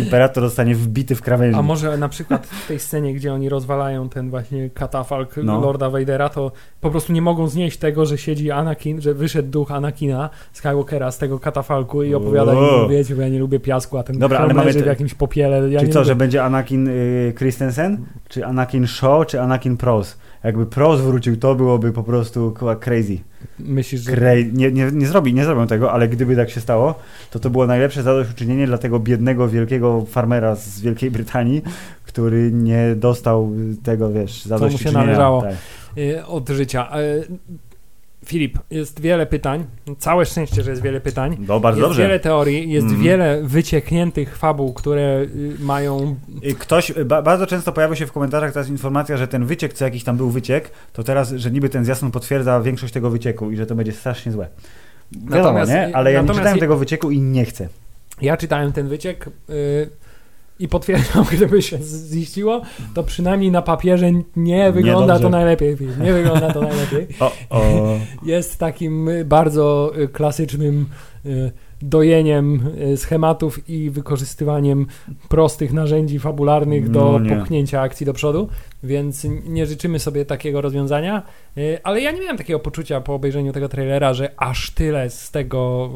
Imperator zostanie wbity w krawędzi. A może na przykład w tej scenie, gdzie oni rozwalają ten właśnie katafalk No. Lorda Vadera, to po prostu nie mogą znieść tego, że siedzi Anakin, że wyszedł duch Anakina Skywalkera z tego katafalku i opowiada im, wiecie, bo ja nie lubię piasku, a ten Dobra, ale mamy te- w jakimś popiele. Ja Czy co, lubię... że będzie Anakin y, Christensen, czy Anakin Shaw, czy Anakin Pros? Jakby Pros wrócił, to byłoby po prostu crazy. Myślisz, że... Cra- nie, nie, nie, zrobi, nie zrobią tego, ale gdyby tak się stało, to to było najlepsze zadośćuczynienie dla tego biednego, wielkiego farmera z Wielkiej Brytanii, który nie dostał tego, wiesz, zadośćuczynienia. należało. Tak. y, od życia. Filip, jest wiele pytań. Całe szczęście, że jest wiele pytań. No, bardzo jest dobrze. wiele teorii, jest Mhm. wiele wyciekniętych fabuł, które y, mają Ktoś, ba, bardzo często pojawia się w komentarzach teraz informacja, że ten wyciek, co jakiś tam był wyciek, to teraz, że niby ten zwiastun potwierdza większość tego wycieku i że to będzie strasznie złe. Wiadomo, Natomiast- nie? Ale ja nie czytałem tego wycieku i nie chcę. Ja czytałem ten wyciek y, i potwierdzam, gdyby się ziściło, to przynajmniej na papierze nie wygląda dobrze. to najlepiej. Nie wygląda to najlepiej. O, o. Jest takim bardzo y, klasycznym y, dojeniem y, schematów i wykorzystywaniem prostych narzędzi fabularnych do No popchnięcia akcji do przodu, więc nie życzymy sobie takiego rozwiązania, y, ale ja nie miałem takiego poczucia po obejrzeniu tego trailera, że aż tyle z tego,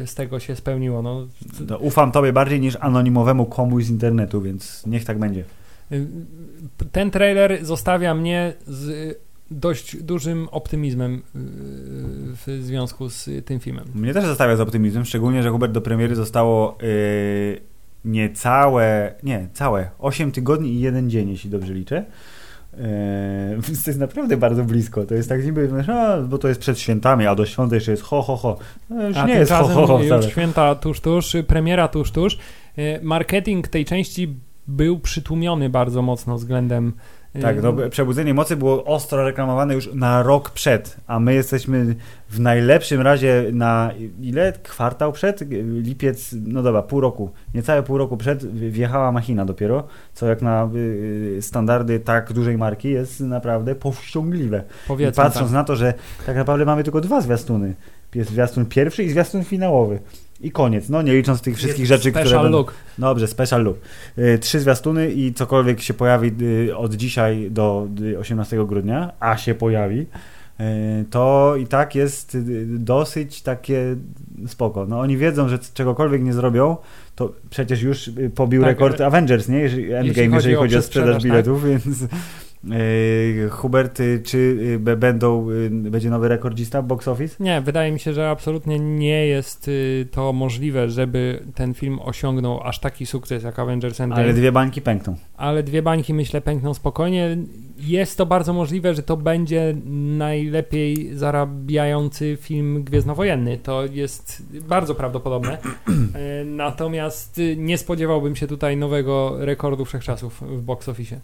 y, z tego się spełniło. No, To ufam tobie bardziej niż anonimowemu komuś z internetu, więc niech tak będzie. Ten trailer zostawia mnie z dość dużym optymizmem y, w związku z tym filmem. Mnie też zostawia z optymizmem, szczególnie, że Hubert do premiery zostało yy, niecałe, nie, całe 8 tygodni i jeden dzień, jeśli dobrze liczę. Yy, więc to jest naprawdę bardzo blisko. To jest tak niby, a, bo to jest przed świętami, a do świąt jeszcze jest ho, ho, ho. No już A nie jest ho, ho, ho już wcale. święta tuż, tuż, premiera tuż, tuż. Y, Marketing tej części był przytłumiony bardzo mocno względem y, Tak, no, Przebudzenie Mocy było ostro reklamowane już na rok przed, a my jesteśmy w najlepszym razie na ile? Kwartał przed? Lipiec, no dobra, pół roku, niecałe pół roku przed wjechała machina dopiero, co jak na y, standardy tak dużej marki jest naprawdę powściągliwe. Powiedzmy patrząc tak. na to, że tak naprawdę mamy tylko dwa zwiastuny. Jest zwiastun pierwszy i zwiastun finałowy. I koniec, no nie licząc tych wszystkich Jest rzeczy, które special będą... look. Dobrze, special look. Y, Trzy zwiastuny i cokolwiek się pojawi y, od dzisiaj do y, 18 grudnia, a się pojawi, y, to i tak jest y, dosyć takie spoko. No oni wiedzą, że czegokolwiek nie zrobią, to przecież już y, pobił Tak, rekord Avengers, nie? Jeżeli, Endgame, chodzi jeżeli o chodzi o sprzedaż sprzedaż, biletów, więc y, Hubert, y, czy y, będą, y, będzie nowy rekordzista box office? Nie, wydaje mi się, że absolutnie nie jest to możliwe, żeby ten film osiągnął aż taki sukces jak Avengers Endgame. Ale dwie bańki pękną. ale dwie bańki myślę pękną spokojnie. Jest to bardzo możliwe, że to będzie najlepiej zarabiający film gwiezdnowojenny. To jest bardzo prawdopodobne. E, Natomiast nie spodziewałbym się tutaj nowego rekordu wszechczasów w box office.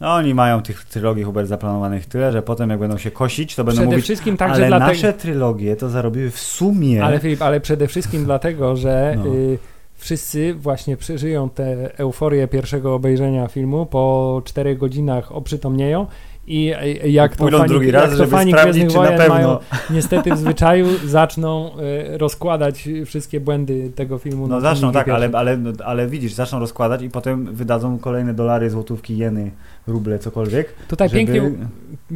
No oni mają tych trylogii Hubert zaplanowanych tyle, że potem jak będą się kosić, to będą Przede mówić, wszystkim także ale dlatego, nasze trylogie to zarobiły w sumie... ale Filip, ale przede wszystkim dlatego, że No. y, wszyscy właśnie przeżyją tę euforię pierwszego obejrzenia filmu, po czterech godzinach oprzytomnieją i y, jak to Pójdą fani, drugi jak raz, to żeby fani Gwiezdnych czy na Wojen mają pewno... niestety w zwyczaju zaczną e, rozkładać wszystkie błędy tego filmu. No zaczną, tak, ale, ale, ale widzisz, zaczną rozkładać i potem wydadzą kolejne dolary, złotówki, jeny, ruble, cokolwiek. Tutaj żeby... pięknie,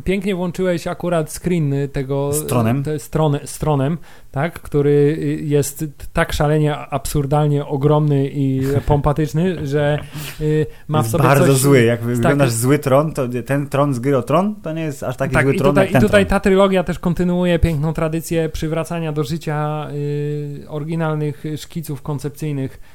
pięknie włączyłeś akurat screen tego Z tronem. te stronę, z tronem, tak, który y, jest tak szalenie absurdalnie ogromny i pompatyczny, że y, ma w sobie bardzo coś... zły. Jak wyglądasz tak. zły tron, to ten tron z gry o tron to nie jest aż taki Tak, zły i tron tutaj, jak i ten tutaj tron. ta trylogia też kontynuuje piękną tradycję przywracania do życia y, oryginalnych szkiców koncepcyjnych y,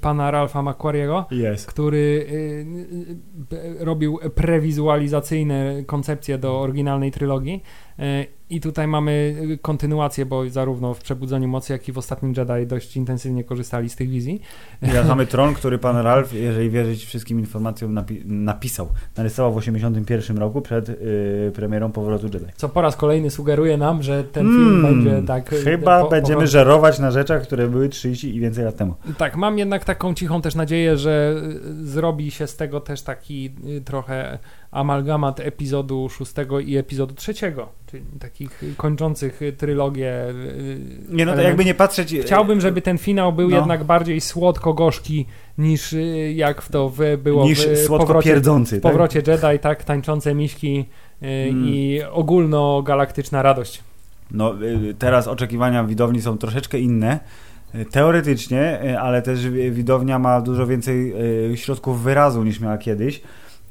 pana Ralpha McQuarriego. Jest. który y, y, robił prewizualizacyjne koncepcje do oryginalnej trylogii. Y, I tutaj mamy y, kontynuację, bo zarówno w Przebudzeniu Mocy, jak i w Ostatnim Jedi dość intensywnie korzystali z tych wizji. Teraz mamy tron, który pan Ralph, jeżeli wierzyć wszystkim informacjom, napi- napisał. Narysował w 81 roku przed y, premierą Powrotu Jedi. Co po raz kolejny sugeruje nam, że ten film Mm, będzie tak. y, Chyba po- będziemy żerować na rzeczach, które były 30 i więcej lat temu. Tak, mam jednak taką cichą też nadzieję, że y, zrobi się z tego też taki trochę amalgamat epizodu szóstego i epizodu trzeciego, czyli takich kończących trylogię. Nie, no to jakby nie patrzeć... Chciałbym, żeby ten finał był No. jednak bardziej słodko-gorzki niż y, jak w to było niż w słodko powrocie, pierdzący. w powrocie Jedi, tak, tańczące miśki y, Mm. i ogólnogalaktyczna radość. No, y, teraz oczekiwania widowni są troszeczkę inne. y, Teoretycznie, y, ale też wi- widownia ma dużo więcej y, środków wyrazu niż miała kiedyś.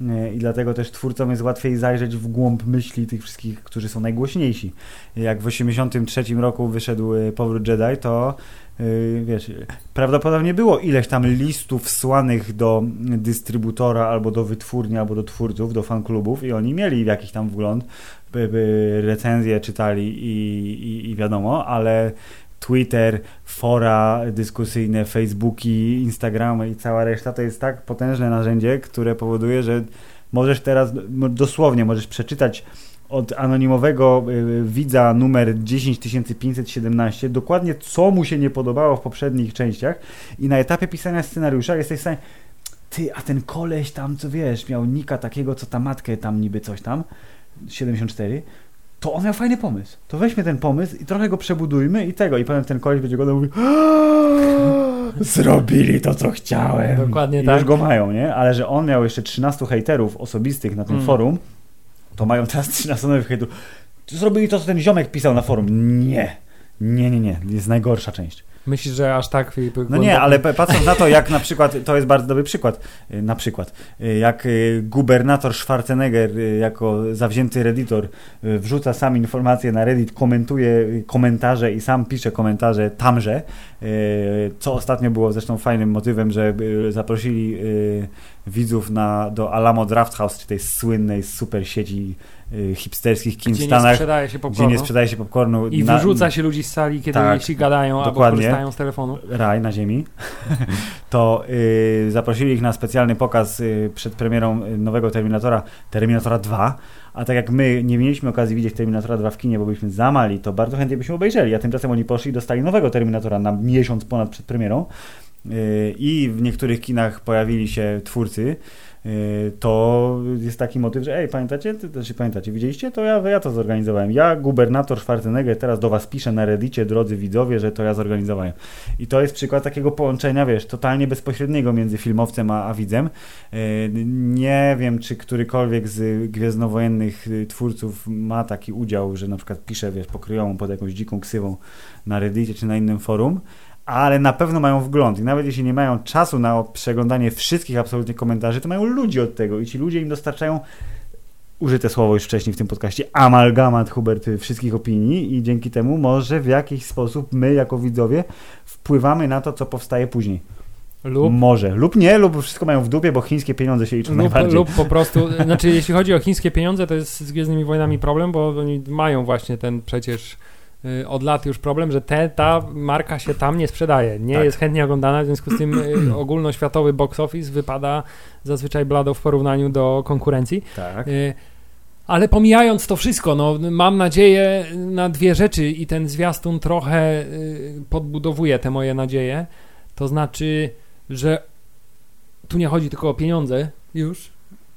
Y, I dlatego też twórcom jest łatwiej zajrzeć w głąb myśli tych wszystkich, którzy są najgłośniejsi. Jak w 1983 roku wyszedł y, Powrót Jedi, to y, wiesz, prawdopodobnie było ileś tam listów słanych do dystrybutora, albo do wytwórni, albo do twórców, do fanklubów i oni mieli jakiś tam wgląd, recenzje czytali i, i, i wiadomo, ale Twitter, fora dyskusyjne, Facebooki, Instagramy i cała reszta to jest tak potężne narzędzie, które powoduje, że możesz teraz, dosłownie możesz przeczytać od anonimowego y, widza numer 10517 dokładnie co mu się nie podobało w poprzednich częściach i na etapie pisania scenariusza jesteś w stanie ty, a ten koleś tam, co wiesz, miał nika takiego, co ta matkę tam niby coś tam, 74, to on miał fajny pomysł. To weźmy ten pomysł i trochę go przebudujmy i tego. I potem ten koleś będzie go mówił zrobili to, co chciałem. Dokładnie I tak. już go mają, nie? Ale że on miał jeszcze 13 hejterów osobistych na tym Mm. forum, to mają teraz 13 nowych hejterów. Zrobili to, co ten ziomek pisał na forum. Nie. Nie, nie, nie. Jest najgorsza część. Myślisz, że aż tak Filip, No nie, ale pa- patrząc na to, jak na przykład, to jest bardzo dobry przykład, y, na przykład, y, jak y, gubernator Schwarzenegger y, jako zawzięty redditor y, wrzuca sam informacje na Reddit, komentuje y, komentarze i sam pisze komentarze tamże, y, co ostatnio było zresztą fajnym motywem, że y, zaprosili y, widzów na, do Alamo Draft House, czy tej słynnej super sieci y, hipsterskich kin w gdzie nie Stanach, sprzedaje się gdzie nie sprzedaje się popcornu. i na- wyrzuca się ludzi z sali, kiedy Tak, jeśli gadają albo dokładnie. korzystają z telefonu. raj na ziemi, to y, zaprosili ich na specjalny pokaz y, przed premierą y, nowego Terminatora, Terminatora 2, a tak jak my nie mieliśmy okazji widzieć Terminatora 2 w kinie, bo byliśmy za mali, to bardzo chętnie byśmy obejrzeli, a tymczasem oni poszli i dostali nowego Terminatora na miesiąc ponad przed premierą y, i w niektórych kinach pojawili się twórcy, y, to jest taki motyw, że ej, pamiętacie, Ty, znaczy, pamiętacie, widzieliście? To ja, ja to zorganizowałem. Ja, gubernator Schwarzenegger, teraz do was piszę na reddicie, drodzy widzowie, że to ja zorganizowałem. I to jest przykład takiego połączenia, wiesz, totalnie bezpośredniego między filmowcem a, a widzem. Yy, Nie wiem, czy którykolwiek z gwiezdnowojennych y, twórców ma taki udział, że na przykład pisze, wiesz, pokryjomu pod jakąś dziką ksywą na reddicie czy na innym forum, ale na pewno mają wgląd i nawet jeśli nie mają czasu na przeglądanie wszystkich absolutnie komentarzy, to mają ludzi od tego i ci ludzie im dostarczają użyte słowo już wcześniej w tym podcaście, amalgamat Hubert wszystkich opinii i dzięki temu może w jakiś sposób my jako widzowie wpływamy na to, co powstaje później. Lub, Może. Lub nie, lub wszystko mają w dupie, bo chińskie pieniądze się liczą lub, najbardziej. lub po prostu, znaczy jeśli chodzi o chińskie pieniądze, to jest z Gwiezdnymi Wojnami problem, bo oni mają właśnie ten przecież od lat już problem, że te, ta marka się tam nie sprzedaje, nie Tak. jest chętnie oglądana, w związku z tym y, ogólnoświatowy box office wypada zazwyczaj blado w porównaniu do konkurencji. Tak. Y, Ale pomijając to wszystko, no, mam nadzieję na dwie rzeczy i ten zwiastun trochę y, podbudowuje te moje nadzieje. To znaczy, że tu nie chodzi tylko o pieniądze już,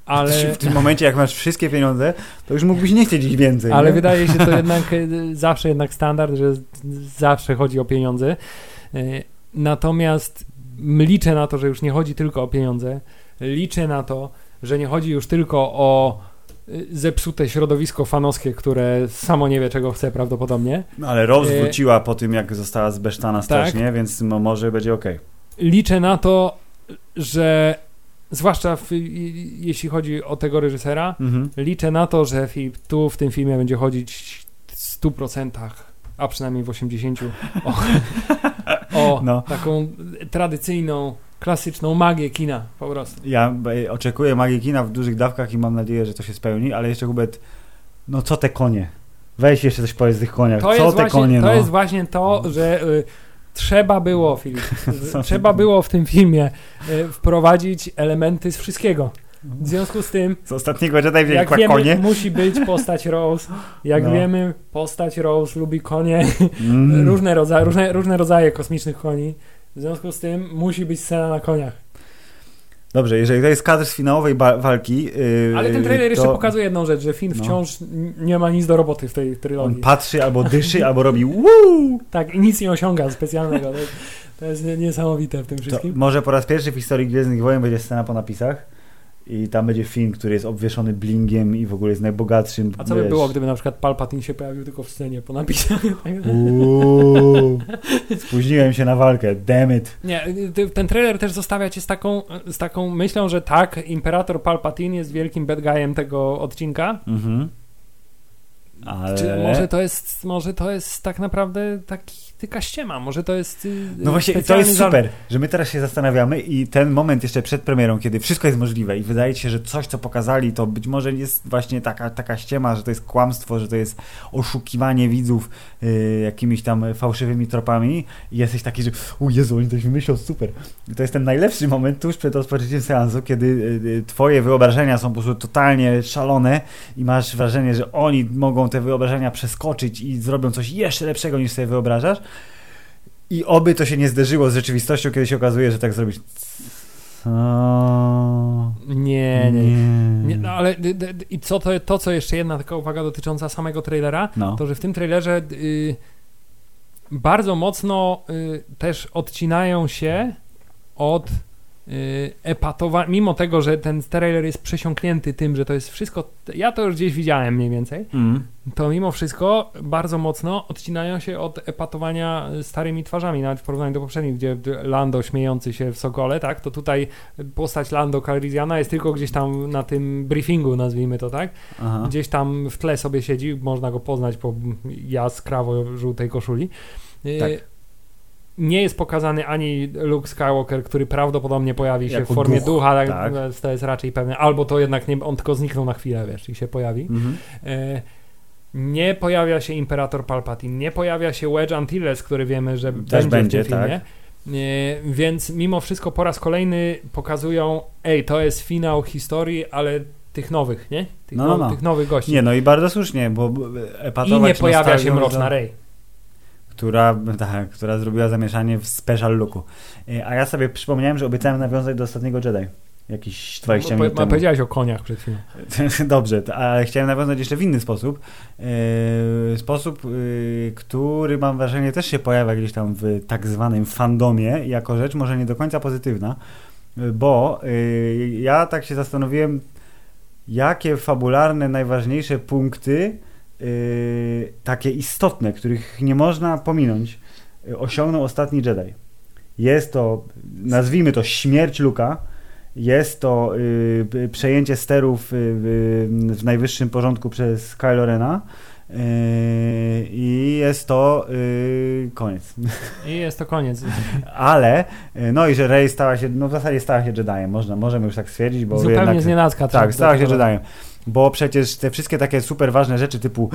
ale, W tym momencie, jak masz wszystkie pieniądze, to już mógłbyś nie chcieć ich więcej. ale nie? wydaje się to jednak y, zawsze jednak standard, że zawsze chodzi o pieniądze. Y, Natomiast liczę na to, że już nie chodzi tylko o pieniądze. Liczę na to, że nie chodzi już tylko o y, zepsute środowisko fanowskie, które samo nie wie, czego chce prawdopodobnie. No, ale Rose E, wróciła po tym, jak została zbesztana strasznie, więc mo- może będzie okej. Liczę na to, że zwłaszcza w, jeśli chodzi o tego reżysera, Mhm. liczę na to, że fi- tu w tym filmie będzie chodzić w 100%, a przynajmniej w 80% o, o No. taką tradycyjną, klasyczną magię kina po prostu. Ja oczekuję magii kina w dużych dawkach i mam nadzieję, że to się spełni, ale jeszcze Hubert, no co te konie? Weź jeszcze coś powiedz o tych koniach. To, co te właśnie, konie, to no? jest właśnie to, że y, trzeba było, Filip, trzeba było w tym filmie y, wprowadzić elementy z wszystkiego. W związku z tym, Z ostatniego Jedi wzięli jak wiemy, konie. musi być postać Rose. Jak No. wiemy, postać Rose lubi konie, Mm. różne, rodza różne, różne rodzaje kosmicznych koni. W związku z tym musi być scena na koniach. Dobrze, jeżeli to jest kadr z finałowej walki. Yy, Ale ten trailer to jeszcze pokazuje jedną rzecz, że Finn No. wciąż nie ma nic do roboty w tej On trylogii. patrzy albo dyszy, albo robi wuu! Tak, i nic nie osiąga specjalnego. To, to jest nie- niesamowite w tym To wszystkim. może po raz pierwszy w historii Gwiezdnych Wojen będzie scena po napisach i tam będzie film, który jest obwieszony blingiem i w ogóle jest najbogatszym. A co by wiesz. było, gdyby na przykład Palpatine się pojawił tylko w scenie po napisach? Uuu, spóźniłem się na walkę, damn it. Nie, ten trailer też zostawia cię z taką, z taką myślą, że tak, Imperator Palpatine jest wielkim bad guyem tego odcinka. Mhm. Ale... Czy może to jest, może to jest tak naprawdę taki, taka ściema, może to jest y, No właśnie, to jest super, że my teraz się zastanawiamy i ten moment jeszcze przed premierą, kiedy wszystko jest możliwe i wydaje się, że coś, co pokazali, to być może jest właśnie taka, taka ściema, że to jest kłamstwo, że to jest oszukiwanie widzów y, jakimiś tam fałszywymi tropami i jesteś taki, że o Jezu, oni coś wymyślą, super. I to jest ten najlepszy moment tuż przed rozpoczęciem seansu, kiedy y, y, twoje wyobrażenia są po prostu totalnie szalone i masz wrażenie, że oni mogą te wyobrażenia przeskoczyć i zrobią coś jeszcze lepszego niż sobie wyobrażasz. I oby to się nie zderzyło z rzeczywistością, kiedy się okazuje, że tak zrobić. O, Nie, nie, nie. no ale i co to, to, co jeszcze jedna taka uwaga dotycząca samego trailera, No. to że w tym trailerze y, bardzo mocno y, też odcinają się od y, epatowania, mimo tego, że ten trailer jest przesiąknięty tym, że to jest wszystko, ja to już gdzieś widziałem mniej więcej, Mm. to mimo wszystko bardzo mocno odcinają się od epatowania starymi twarzami, nawet w porównaniu do poprzednich, gdzie Lando śmiejący się w Sokole, tak, to tutaj postać Lando Calrissiana jest tylko gdzieś tam na tym briefingu, nazwijmy to, tak, Aha. gdzieś tam w tle sobie siedzi, można go poznać po jaskrawo-żółtej koszuli. Y, Tak. Nie jest pokazany ani Luke Skywalker, który prawdopodobnie pojawi się Jako w formie duch, ducha, tak, tak. to jest raczej pewne, albo to jednak nie, on tylko zniknął na chwilę, wiesz, i się pojawi. Mhm. E, Nie pojawia się Imperator Palpatine, nie pojawia się Wedge Antilles, który wiemy, że będzie, będzie, w tym filmie. E, Więc mimo wszystko po raz kolejny pokazują, ej, to jest finał historii, ale tych nowych, nie? Tych, No, no, now- no. tych nowych gości. Nie, no i bardzo słusznie, bo b- I epatować nie pojawia się Mroczna Rey. Która, tak, która zrobiła zamieszanie w special looku. E, A ja sobie przypomniałem, że obiecałem nawiązać do ostatniego Jedi. Jakieś 20 Bo- minut temu. Powiedziałeś o koniach przed chwilą. Dobrze, ale chciałem nawiązać jeszcze w inny sposób. E, sposób, e, który mam wrażenie też się pojawia gdzieś tam w tak zwanym fandomie, jako rzecz może nie do końca pozytywna, bo ja tak się zastanowiłem, jakie fabularne, najważniejsze punkty, takie istotne, których nie można pominąć, e, osiągnął ostatni Jedi. Jest to, nazwijmy to śmierć Luka, jest to y, y, przejęcie sterów y, y, w najwyższym porządku przez Kylo Rena y, i jest to y, koniec. I jest to koniec. Ale, y, no i że Rey stała się, no w zasadzie stała się Jediem, można, możemy już tak stwierdzić, bo Zupełnie jednak... z nienacka. Tak, stała się. Jediem. Bo przecież te wszystkie takie super ważne rzeczy typu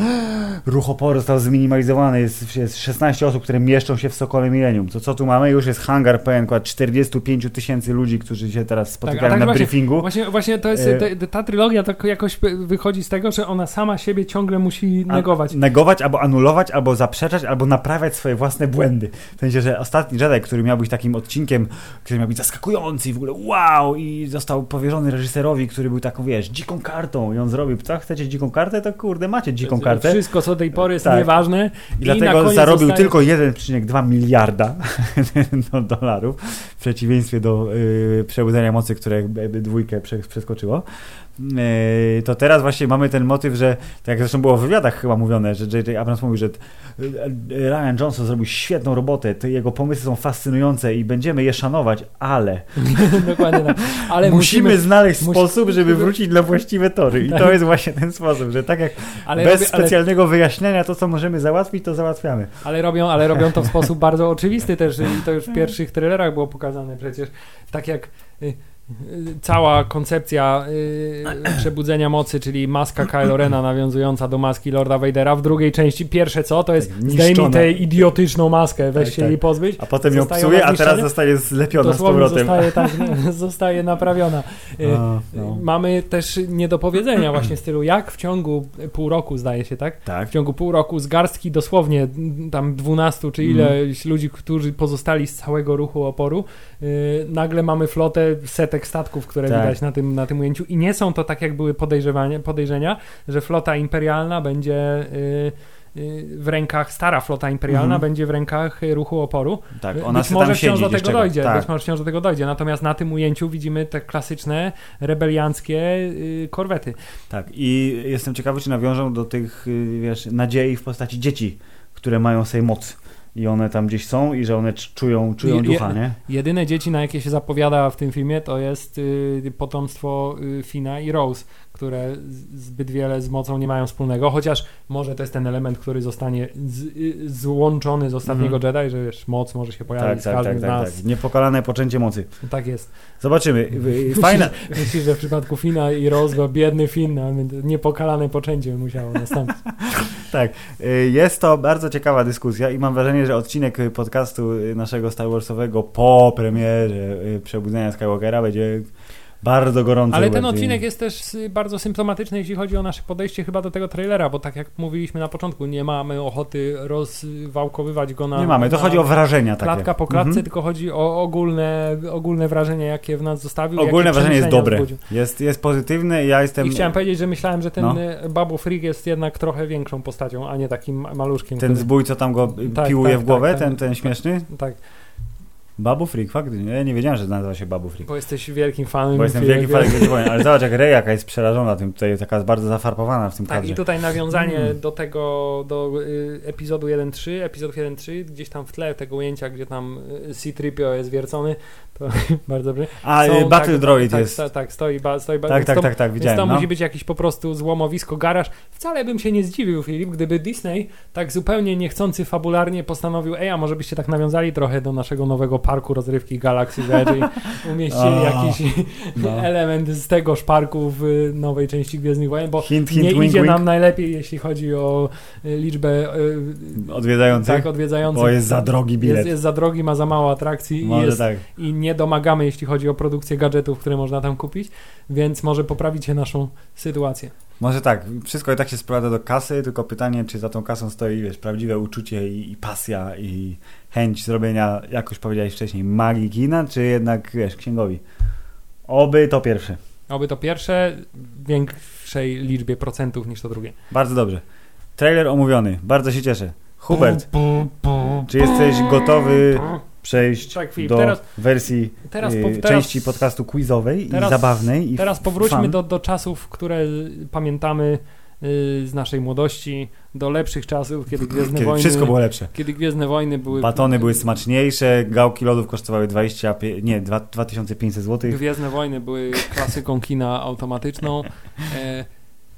ruch oporu został zminimalizowany, jest, jest 16 osób, które mieszczą się w Sokole Millennium. To co tu mamy? Już jest hangar pełen akurat 45 tysięcy ludzi, którzy się teraz spotykają tak na właśnie- briefingu. Właśnie, właśnie to jest, E, te- ta trylogia to jakoś wychodzi z tego, że ona sama siebie ciągle musi A- negować. Negować, albo anulować, albo zaprzeczać, albo naprawiać swoje własne błędy. W sensie, że ostatni Jedi, który miał być takim odcinkiem, który miał być zaskakujący i w ogóle wow, i został powierzony reżyserowi, który był taką, wiesz, dziką kartą i on zrobił, co, chcecie dziką kartę? To kurde, macie dziką kartę. Wszystko, co do tej pory jest Tak. nieważne. I na dlatego zarobił zostaje- tylko 1,2 miliarda do dolarów, w przeciwieństwie do y, przebudzenia mocy, które by- by dwójkę prze, przeskoczyło. Y, to teraz właśnie mamy ten motyw, że tak jak zresztą było w wywiadach chyba mówione, że J.J. Abrams mówił, że y, y, Ryan Johnson zrobił świetną robotę, te jego pomysły są fascynujące i będziemy je szanować, ale, Dokładnie tak. Ale musimy, musimy, znaleźć musi- sposób, żeby wrócić na właściwe tory. I to Tak. jest właśnie ten sposób, że tak jak ale, bez robię, ale, specjalnego wyjaśnienia to, co możemy załatwić, to załatwiamy. ale, robią, ale robią to w sposób bardzo oczywisty też. I to już w pierwszych trailerach było pokazane przecież. Tak jak y, cała koncepcja y, przebudzenia mocy, czyli maska Kylo Rena nawiązująca do maski Lorda Vadera w drugiej części. Pierwsze co, to jest Tak, zdejmij tę idiotyczną maskę, weź Tak, się tak. jej pozbyć. A potem ją psuje, a teraz zostaje zlepiona z powrotem. zostaje, tak, zostaje naprawiona. Y, A, no. Mamy też niedopowiedzenia właśnie w stylu, jak w ciągu pół roku, zdaje się, tak? Tak. W ciągu pół roku z garstki dosłownie m, tam 12 czy ileś ludzi, którzy pozostali z całego ruchu oporu, yy, nagle mamy flotę setek setek statków, które Tak. widać na tym, na tym ujęciu i nie są to tak jak były podejrzewania, podejrzenia, że flota imperialna będzie y, y, w rękach, stara flota imperialna Mhm. będzie w rękach y, ruchu oporu. Tak, ona być może wciąż do tego dojdzie, Tak. być może wciąż do tego dojdzie, natomiast na tym ujęciu widzimy te klasyczne rebelianckie y, korwety. Tak, i jestem ciekawy, czy nawiążą do tych, y, wiesz, nadziei w postaci dzieci, które mają sobie moc. I one tam gdzieś są i że one cz- czują, czują ducha, nie? Jedyne dzieci, na jakie się zapowiada w tym filmie, to jest y, potomstwo y, Fina i Rose, które zbyt wiele z mocą nie mają wspólnego, chociaż może to jest ten element, który zostanie z, y, złączony z ostatniego Jedi, że wiesz, moc może się pojawić Tak, z tak, każdym tak, z tak, nas. tak. Niepokalane poczęcie mocy. Tak jest. Zobaczymy. Fajna, Myślisz, że w przypadku Fina i Rose, bo biedny Fin, niepokalane poczęcie musiało nastąpić. tak. Y, Jest to bardzo ciekawa dyskusja i mam wrażenie, że odcinek podcastu y, naszego Star Warsowego po premierze Przebudzenia Skywalkera będzie bardzo gorący. Ale ten odcinek jest też bardzo symptomatyczny, jeśli chodzi o nasze podejście chyba do tego trailera, bo tak jak mówiliśmy na początku, nie mamy ochoty rozwałkowywać go na. Nie mamy, to chodzi o wrażenia takie. klatka po klatce, Mhm. tylko chodzi o ogólne, ogólne wrażenie, jakie w nas zostawił. Ogólne wrażenie jest dobre. wzbudził. Jest, jest pozytywne i ja jestem... I chciałem powiedzieć, że myślałem, że ten No. Babu Freak jest jednak trochę większą postacią, a nie takim ma- maluszkiem. Ten który- zbój, co tam go Tak, piłuje tak, w głowę, tak, tak. ten, ten śmieszny. Tak, Babu Freak, faktycznie. Ja nie wiedziałem, że nazywa się Babu Freak. bo jesteś wielkim fanem. Bo jestem wie- wielki wie- fanem Gwiezdnych Wojen, ale zobacz jak Rey jaka jest przerażona tym, tutaj taka bardzo zafarbowana w tym Tak, kadrze. i tutaj nawiązanie Mm. do tego, do y, epizodu 1.3, epizod 1.3, gdzieś tam w tle tego ujęcia, gdzie tam y, C-3PO jest wiercony, to bardzo dobrze. A, Są, y, Battle tak, Droid tak, jest. Tak, tak, stoi, ba, stoi ba, Tak, więc tak, to, tak, tak, Więc widziałem. to No. musi być jakiś po prostu złomowisko, garaż. Wcale bym się nie zdziwił, Filip, gdyby Disney tak zupełnie niechcący fabularnie postanowił, ej, a może byście tak nawiązali trochę do naszego nowego parku rozrywki Galaxy Edge i umieścili jakiś no. element z tegoż parku w nowej części Gwiezdnych Wojen, bo Hint, hint, nie wink, idzie wink. nam najlepiej, jeśli chodzi o y, liczbę y, Odwiedzających. tak, odwiedzających. Bo jest za drogi bilet. Jest, jest za drogi, ma za mało atrakcji i, jest, tak. i nie domagamy, jeśli chodzi o produkcję gadżetów, które można tam kupić, więc może poprawicie naszą sytuację. Może tak. Wszystko i tak się sprowadza do kasy, tylko pytanie, czy za tą kasą stoi, wiesz, prawdziwe uczucie i, i pasja i chęć zrobienia, jak już powiedziałeś wcześniej, magii kina, czy jednak, wiesz, księgowi. Oby to pierwsze. Oby to pierwsze w większej liczbie procentów niż to drugie. Bardzo dobrze. Trailer omówiony. Bardzo się cieszę. Hubert, czy jesteś gotowy przejść Tak, Filip, do teraz- wersji Teraz, po, teraz, części podcastu quizowej i zabawnej i teraz powróćmy do, do czasów, które pamiętamy y, z naszej młodości, do lepszych czasów, kiedy Gwiezdne kiedy Wojny... wszystko było lepsze. Kiedy Gwiezdne Wojny były... Batony były smaczniejsze, gałki lodów kosztowały 25, nie, dwa- 2500 zł. Gwiezdne Wojny były klasyką kina automatyczną. E,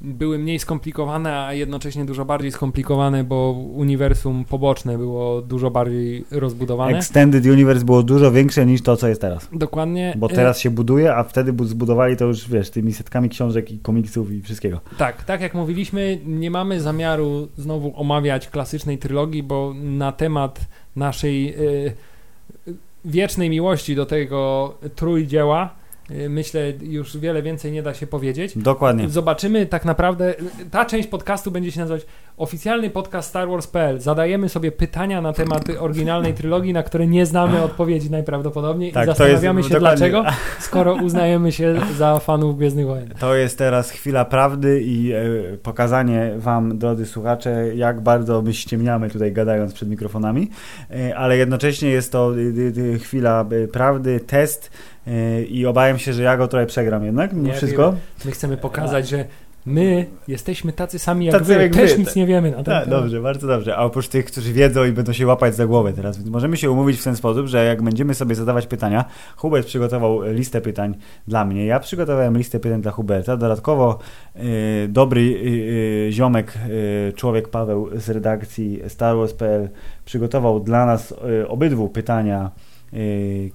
były mniej skomplikowane, a jednocześnie dużo bardziej skomplikowane, bo uniwersum poboczne było dużo bardziej rozbudowane. Extended Universe było dużo większe niż to, co jest teraz. Dokładnie. Bo E, teraz się buduje, a wtedy bu- zbudowali to już, wiesz, tymi setkami książek i komiksów i wszystkiego. Tak, tak jak mówiliśmy, nie mamy zamiaru znowu omawiać klasycznej trylogii, bo na temat naszej y, wiecznej miłości do tego trójdzieła y, myślę już wiele więcej nie da się powiedzieć. Dokładnie. Zobaczymy tak naprawdę, ta część podcastu będzie się nazywać oficjalny podcast Star Wars.pl. Zadajemy sobie pytania na temat oryginalnej trylogii, na które nie znamy odpowiedzi najprawdopodobniej Tak, i jest- zastanawiamy się dokładnie. dlaczego, skoro uznajemy się za fanów Gwiezdnych Wojen. To jest teraz chwila prawdy i e, pokazanie wam, drodzy słuchacze, jak bardzo my ściemniamy tutaj gadając przed mikrofonami, e, ale jednocześnie jest to y, y, y, chwila y, prawdy, test i obawiam się, że ja go trochę przegram jednak, mimo Nie, wszystko. My chcemy pokazać, że my jesteśmy tacy sami jak Tacy wy, jak też wy, nic tak. nie wiemy na ten temat. dobrze, bardzo dobrze. A oprócz tych, którzy wiedzą i będą się łapać za głowę teraz, więc możemy się umówić w ten sposób, że jak będziemy sobie zadawać pytania, Hubert przygotował listę pytań dla mnie, ja przygotowałem listę pytań dla Huberta, dodatkowo y, dobry y, y, ziomek, y, człowiek Paweł z redakcji Star Wars.pl przygotował dla nas obydwu pytania,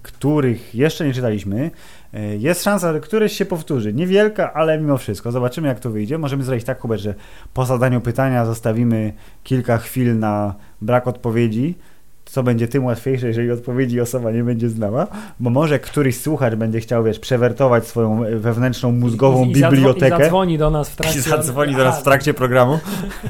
których jeszcze nie czytaliśmy. Y, Jest szansa, że któreś się powtórzy. Niewielka, ale mimo wszystko. Zobaczymy, jak to wyjdzie. Możemy zrobić tak, Hubert, że po zadaniu pytania zostawimy kilka chwil na brak odpowiedzi. Co będzie tym łatwiejsze, jeżeli odpowiedzi osoba nie będzie znała, bo może któryś słuchacz będzie chciał, wiesz, przewertować swoją wewnętrzną mózgową I, i bibliotekę. I zadzwoni do nas w trakcie... I zadzwoni do nas w trakcie programu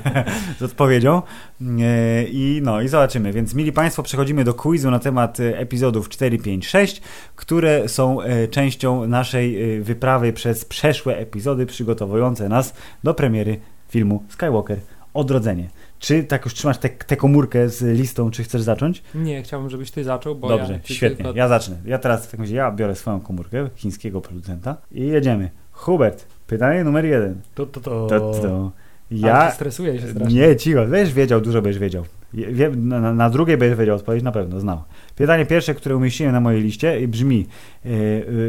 z odpowiedzią. E, I no, i zobaczymy. Więc, mili Państwo, przechodzimy do quizu na temat e, epizodów 4, 5, 6, które są e, częścią naszej wyprawy przez przeszłe epizody przygotowujące nas do premiery filmu Skywalker Odrodzenie. Czy tak już trzymasz tę komórkę z listą, czy chcesz zacząć? Nie, chciałbym, żebyś ty zaczął, bo Dobrze, ja, świetnie. Tylko... Ja zacznę. Ja teraz w takim razie ja biorę swoją komórkę chińskiego producenta i jedziemy. Hubert, pytanie numer jeden. To, to, to. to, to. Ja stresuję się strasznie. Nie, cicho, będziesz wiedział, dużo będziesz wiedział. Wie, na, na drugie będziesz wiedział odpowiedź, na pewno, znał. Pytanie pierwsze, które umieściłem na mojej liście brzmi, e,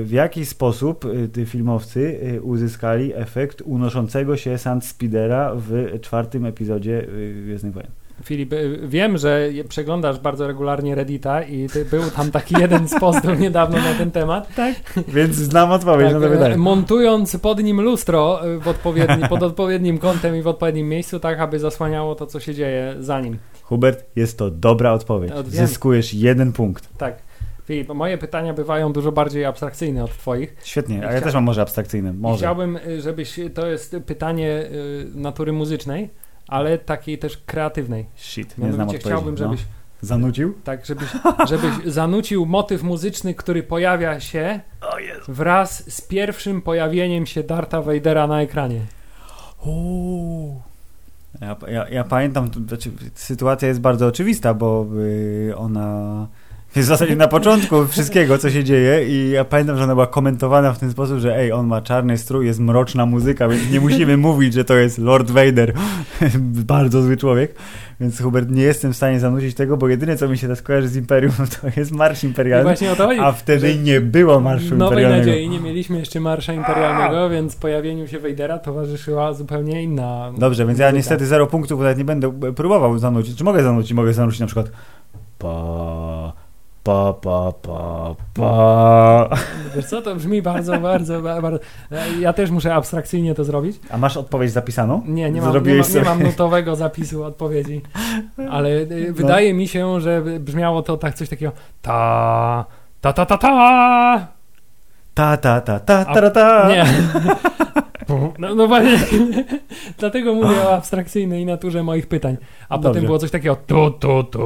w jaki sposób e, filmowcy e, uzyskali efekt unoszącego się Sand Speedera w czwartym epizodzie Gwiezdnych Wojen? Filip, wiem, że przeglądasz bardzo regularnie Reddita i był tam taki jeden z postów niedawno na ten temat. Tak. Więc znam odpowiedź tak, na to pytanie. Montując pod nim lustro w odpowiedni, pod odpowiednim kątem i w odpowiednim miejscu, tak aby zasłaniało to, co się dzieje za nim. Hubert, jest to dobra odpowiedź. Zyskujesz jeden punkt. Tak. Filip, moje pytania bywają dużo bardziej abstrakcyjne od twoich. Świetnie, a ja też mam może abstrakcyjne. Może. Chciałbym, y, żebyś, to jest pytanie natury muzycznej, ale takiej też kreatywnej. Shit, nie znam chciałbym, no. żebyś... No. Zanucił? Tak, żebyś, żebyś zanucił motyw muzyczny, który pojawia się wraz z pierwszym pojawieniem się Darta Vadera na ekranie. Uuu. Ja, ja, ja pamiętam, znaczy, sytuacja jest bardzo oczywista, bo y, ona jest w zasadzie na początku wszystkiego, co się dzieje i ja pamiętam, że ona była komentowana w ten sposób, że ej, on ma czarny strój, jest mroczna muzyka, więc nie musimy mówić, że to jest Lord Vader, bardzo zły człowiek, więc Hubert, nie jestem w stanie zanucić tego, bo jedyne, co mi się teraz kojarzy z Imperium, to jest Marsz Imperialny, a wtedy nie było Marszu Nowej Imperialnego. nadziei nie mieliśmy jeszcze Marsza Imperialnego, więc pojawieniu się Vadera towarzyszyła zupełnie inna Dobrze, więc muzyka. ja niestety zero punktów, nawet nie będę próbował zanucić. Czy mogę zanucić? Mogę zanucić na przykład pa Pa, pa, pa, pa. Wiesz co, to brzmi bardzo, bardzo, bardzo... Ja też muszę abstrakcyjnie to zrobić. A masz odpowiedź zapisaną? Nie, nie mam, nie, nie mam notowego zapisu odpowiedzi, ale y, no. wydaje mi się, że brzmiało to tak coś takiego ta, ta, ta, ta, ta. Ta, ta, ta, ta, ta, ta. Nie. No, no właśnie, dlatego mówię o abstrakcyjnej naturze moich pytań. A dobrze. potem było coś takiego tu, tu, tu.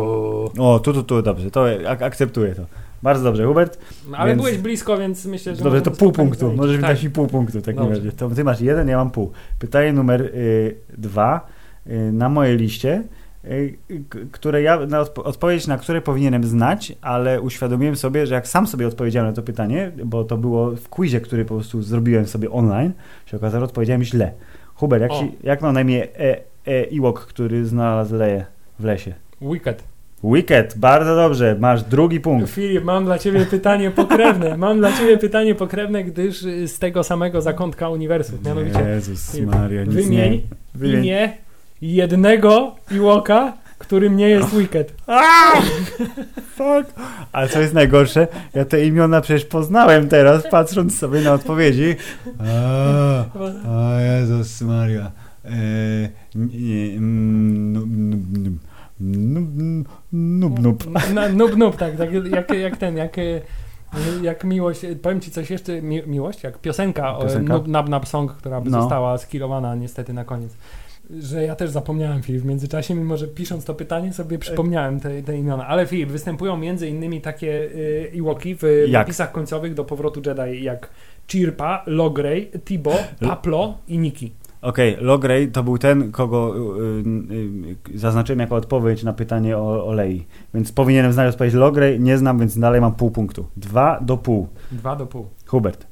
O, tu, tu, tu, dobrze, to ak akceptuję to. Bardzo dobrze, Hubert. Ale więc... byłeś blisko, więc myślę, że... Dobrze, to pół punktu. Możesz mi tak. dać mi pół punktu takim razie. To ty masz jeden, ja mam pół. Pytanie numer y, dwa. Y, na mojej liście które ja, na odpowiedź na które powinienem znać, ale uświadomiłem sobie, że jak sam sobie odpowiedziałem na to pytanie, bo to było w quizie, który po prostu zrobiłem sobie online, się okazało, że odpowiedziałem źle. Huber, jak, jak ma na imię e, e, Iwok, który znalazł leje w lesie? Wicked. Wicked, bardzo dobrze, masz drugi punkt. Filip, mam dla ciebie pytanie pokrewne. Mam dla ciebie pytanie pokrewne, gdyż z tego samego zakątka uniwersum. Mianowicie, Jezus Maria, nic wymień, nie. Wymień imię jednego Iwoka, którym nie jest Wicked. Fuck. Ale co jest najgorsze, ja te imiona przecież poznałem teraz, patrząc sobie na odpowiedzi. O Jezus Maria. Nub, nub. Nub, nub, tak, tak jak, jak ten, jak jak miłość, powiem ci coś jeszcze, mi, miłość, jak piosenka, piosenka? Nub, Nab Nab Song, która by no. została skillowana niestety na koniec że ja też zapomniałem Filip w międzyczasie, mimo że pisząc to pytanie sobie przypomniałem te, te imiona. Ale Filip, występują między innymi takie y, Iwoki w jak? napisach końcowych do powrotu Jedi jak Chirpa, Logray, Tibo, Paplo i Niki. Okej, okay, Logray to był ten, kogo y, y, y, zaznaczyłem jako odpowiedź na pytanie o, o Lei. Więc powinienem znać odpowiedź Logray, nie znam, więc dalej mam pół punktu. Dwa do pół. Dwa do pół. Hubert.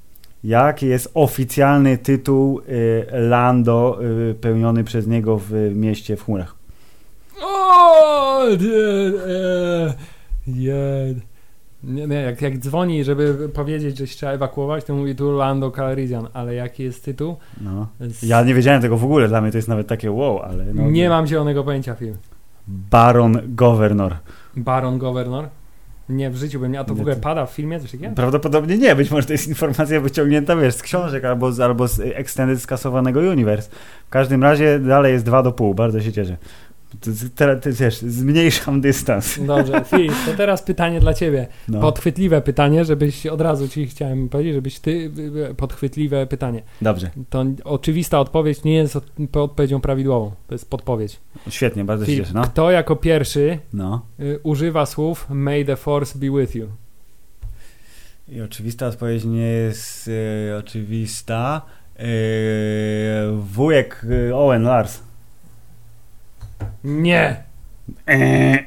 Jaki jest oficjalny tytuł y, Lando y, pełniony przez niego w mieście w chmurach? O, nie, nie, nie, jak, jak dzwoni, żeby powiedzieć, że się trzeba ewakuować, to mówi tu Lando Calrissian, ale jaki jest tytuł? No. Ja nie wiedziałem tego w ogóle, dla mnie to jest nawet takie wow, ale... No, nie mam zielonego pojęcia film. Baron Governor. Baron Governor? Nie, w życiu bym nie. A to w ogóle pada w filmie coś takiego? Prawdopodobnie nie. Być może to jest informacja wyciągnięta, wiesz, z książek albo z, albo z Extended skasowanego Universe. W każdym razie dalej jest 2 do pół. Bardzo się cieszę. Teraz, ty wiesz, zmniejszam dystans. Dobrze, Filip, to teraz pytanie dla ciebie. No. Podchwytliwe pytanie, żebyś od razu ci chciałem powiedzieć, żebyś ty y, y, podchwytliwe pytanie. Dobrze, To oczywista odpowiedź nie jest od, odpowiedzią prawidłową. To jest podpowiedź. świetnie, bardzo się Filip, cieszę. No. kto jako pierwszy no. y, używa słów May the force be with you? I oczywista odpowiedź nie jest e, oczywista. E, wujek e, Owen Lars. Nie! E,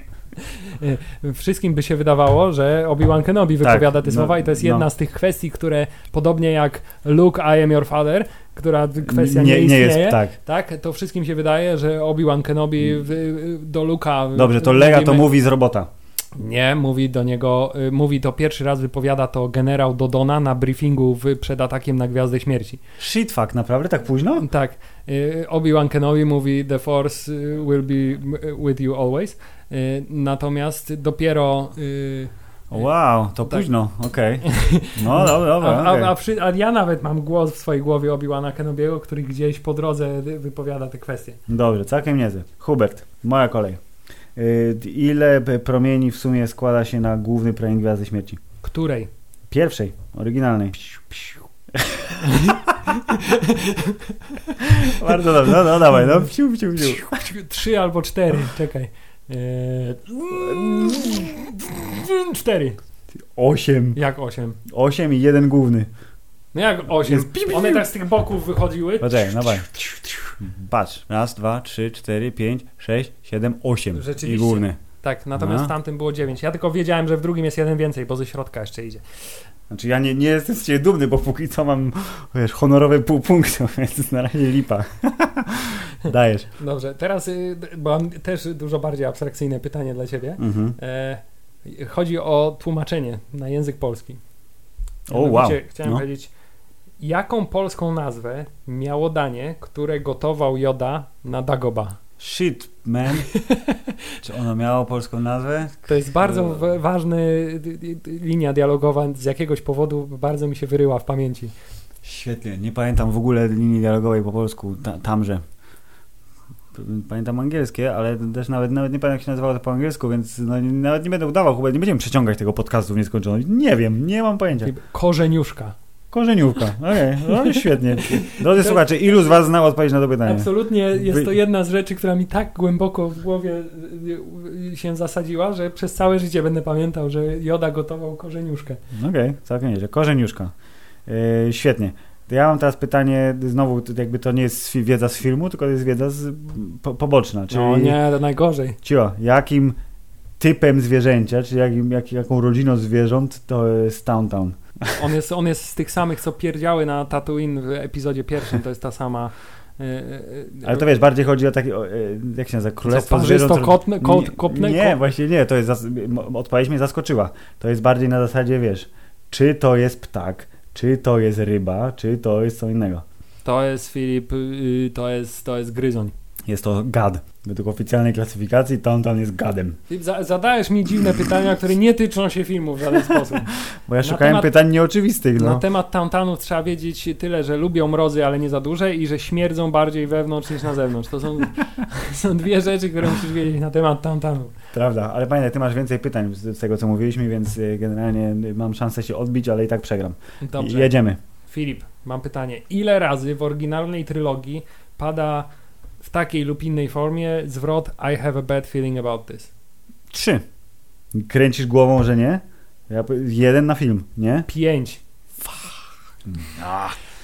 Wszystkim by się wydawało, że Obi-Wan Kenobi Tak, wypowiada te no, słowa i to jest jedna no. z tych kwestii, które podobnie jak Luke, I am your father, która kwestia nie, nie, nie istnieje, jest tak. tak, to wszystkim się wydaje, że Obi-Wan Kenobi w, do Luka... Dobrze, to Lega to mówi z robota. Nie, mówi do niego, y, mówi to pierwszy raz wypowiada to generał Dodona na briefingu w, przed atakiem na Gwiazdę Śmierci. Shit fuck, naprawdę tak późno? Tak, y, Obi-Wan Kenobi mówi The Force y, will be with you always, natomiast dopiero... Wow, to Tak. późno, okej. No dobra, dobra, a, okej. a, a, przy, a ja nawet mam głos w swojej głowie Obi-Wana Kenobiego, który gdzieś po drodze wy- wypowiada te kwestie. Dobrze, całkiem niezły. Hubert, moja kolej. Y, Ile promieni w sumie składa się na główny promień Gwiazdy Śmierci? Której? Pierwszej, oryginalnej. Bardzo dobrze, no, no dawaj, no. Psiu, psiu, psiu. Trzy albo cztery, czekaj. Eee, cztery. Osiem. Jak osiem? Osiem i jeden główny. No jak osiem? Jest One tak z tych boków wychodziły. Poczekaj, dawaj. Patrz, raz, dwa, trzy, cztery, pięć, sześć, siedem, osiem. Rzeczywiście. I główny. Tak, natomiast No. w tamtym było dziewięć. Ja tylko wiedziałem, że w drugim jest jeden więcej, bo ze środka jeszcze idzie. Znaczy ja nie, nie jestem z ciebie dumny, bo póki co mam, wiesz, honorowe pół punktu, więc na razie lipa. Dajesz. Dobrze, teraz y, bo mam też dużo bardziej abstrakcyjne pytanie dla ciebie. Mhm. E, chodzi o tłumaczenie na język polski. O, wow. Mianowicie Chciałem No. powiedzieć, jaką polską nazwę miało danie, które gotował Joda na Dagoba? Shit, man. Czy ono miało polską nazwę? To jest bardzo ważna linia dialogowa, z jakiegoś powodu bardzo mi się wyryła w pamięci. Świetnie, nie pamiętam w ogóle linii dialogowej po polsku, ta, tamże. Pamiętam angielskie, ale też nawet, nawet nie pamiętam jak się nazywało to po angielsku, więc no, nawet nie będę udawał, chyba nie będziemy przeciągać tego podcastu w nieskończoność. Nie wiem, nie mam pojęcia. Korzeniuszka. Korzeniówka, okej, no świetnie. Drodzy słuchacze, ilu z was zna odpowiedź na to pytanie? Absolutnie jest to jedna z rzeczy, która mi tak głęboko w głowie y, y, się zasadziła, że przez całe życie będę pamiętał, że Joda gotował korzeniuszkę. Okej, całkiem nieźle. Korzeniuszka. Yy, świetnie. Ja mam teraz pytanie, znowu jakby to nie jest wiedza z filmu, tylko to jest wiedza z, po, poboczna. Czyli, No nie, to najgorzej. Cio, jakim typem zwierzęcia, czy jakim, jak, jaką rodziną zwierząt to jest Towntown? On jest, on jest z tych samych, co pierdziały na Tatooine w epizodzie pierwszym, to jest ta sama... y, y, Ale to wiesz, bardziej chodzi o takie, o, e, jak się nazywa, królestwo zwierząt. kotne- kot- nie, kopne- nie, ko- właśnie nie, to jest, odpowiedź mnie zaskoczyła. To jest bardziej na zasadzie, wiesz, czy to jest ptak, czy to jest ryba, czy to jest co innego. To jest Filip, y, to jest, to jest gryzoń. Jest to gad. Według oficjalnej klasyfikacji Towntown jest gadem. Filip, za, zadajesz mi dziwne pytania, które nie tyczą się filmu w żaden sposób. Bo ja Na szukałem temat- pytań nieoczywistych, Na no. temat Towntownów trzeba wiedzieć tyle, że lubią mrozy, ale nie za duże i że śmierdzą bardziej wewnątrz niż na zewnątrz. To są, są dwie rzeczy, które musisz wiedzieć na temat Towntownów. Prawda, ale pamiętaj, ty masz więcej pytań z, tego, co mówiliśmy, więc y, generalnie mam szansę się odbić, ale i tak przegram. Dobrze. Jedziemy. Filip, mam pytanie. Ile razy w oryginalnej trylogii pada w takiej lub innej formie zwrot I have a bad feeling about this? Trzy. Kręcisz głową, że nie? Ja, jeden na film, nie? Pięć.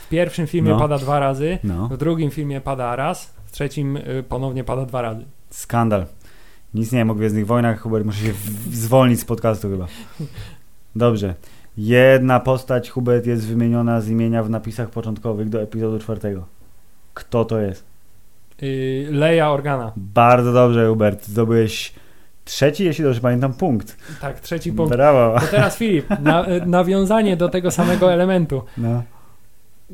W pierwszym filmie No. pada dwa razy, No. w drugim filmie pada raz, w trzecim y, ponownie pada dwa razy. Skandal. Nic nie wiem o Gwiezdnych Wojnach, Hubert, muszę się zwolnić z podcastu chyba. Dobrze. Jedna postać, Hubert, jest wymieniona z imienia w napisach początkowych do epizodu czwartego. Kto to jest? Y, Leia Organa. Bardzo dobrze, Hubert. Zdobyłeś trzeci, jeśli dobrze pamiętam, punkt. Tak, trzeci punkt. Brawo. To teraz Filip, na, nawiązanie do tego samego elementu. No.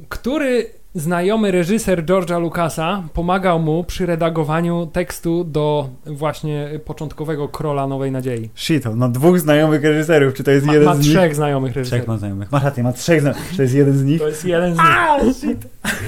Który znajomy reżyser George'a Lucasa pomagał mu przy redagowaniu tekstu do właśnie początkowego Króla Nowej Nadziei? Shit, on ma dwóch znajomych reżyserów. Czy to jest Ma, jeden ma z nich? trzech znajomych Trzech reżyserów. ma znajomych. Masz rację, ma trzech znajomych. Czy to jest jeden z nich? To jest jeden z nich.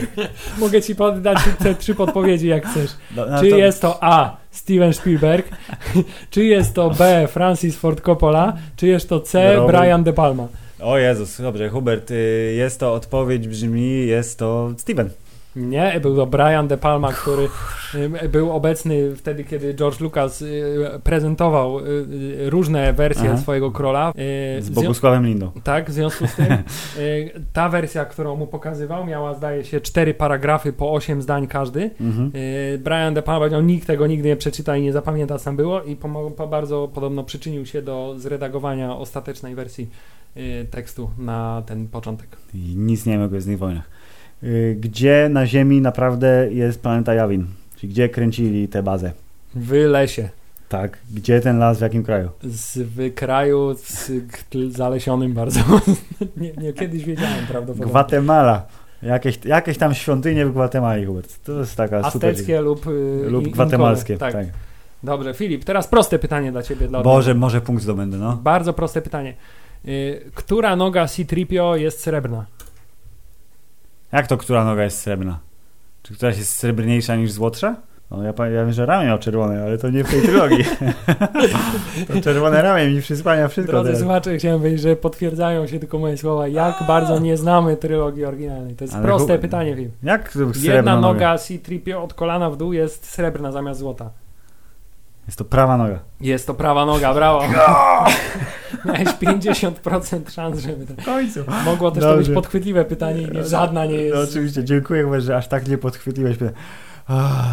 Mogę ci poddać te trzy podpowiedzi, jak chcesz. No, no Czy to- jest to A. Steven Spielberg, czy jest to B. Francis Ford Coppola, czy jest to C. Robert- Brian De Palma. O Jezus, dobrze, Hubert, y, jest to odpowiedź, brzmi, jest to Steven. Nie, był to Brian De Palma, który y, był obecny wtedy, kiedy George Lucas y, prezentował y, różne wersje Aha. swojego króla. Z Bogusławem Lindą. Tak, w związku z tym ta wersja, którą mu pokazywał, miała zdaje się cztery paragrafy po osiem zdań każdy. Mhm. Brian De Palma powiedział, nikt tego nigdy nie przeczyta i nie zapamięta, co tam było i bardzo podobno przyczynił się do zredagowania ostatecznej wersji tekstu na ten początek. I nic nie wiem o Gwiezdnych Wojnach. Y, Gdzie na Ziemi naprawdę jest planeta Jawin? Czyli gdzie kręcili tę bazę? W lesie, Tak. Gdzie ten las, w jakim kraju? z, w kraju z, zalesionym bardzo. nie, nie, kiedyś wiedziałem prawdopodobnie. Gwatemala. Jakieś, jakieś tam świątynie w Gwatemali, Hubert. To jest taka super... Azteckie lub, y, Lub gwatemalskie. Tak. Tak. Dobrze, Filip, teraz proste pytanie dla ciebie. Dla Boże, może punkt zdobędę, no. Bardzo proste pytanie. Y, która noga C-3PO jest srebrna? Jak to, która noga jest srebrna? Czy któraś jest srebrniejsza niż złotsza? No, ja, ja wiem, że ramię miał czerwone, ale to nie w tej trylogii. to czerwone ramię mi przysłania wszystko. Drodzy teraz. słuchacze, chciałem powiedzieć, że potwierdzają się tylko moje słowa, jak bardzo nie znamy trylogii oryginalnej. To jest Ale proste pytanie, Filip. Jak srebrna Jedna noga? noga C-3PO od kolana w dół jest srebrna zamiast złota. Jest to prawa noga. Jest to prawa noga, brawo. Miałeś 50% szans, żeby to... W końcu. Mogło też to Dobrze. być podchwytliwe pytanie i żadna nie No, jest... oczywiście, dziękuję, Hubert, że aż tak nie podchwytliłeś.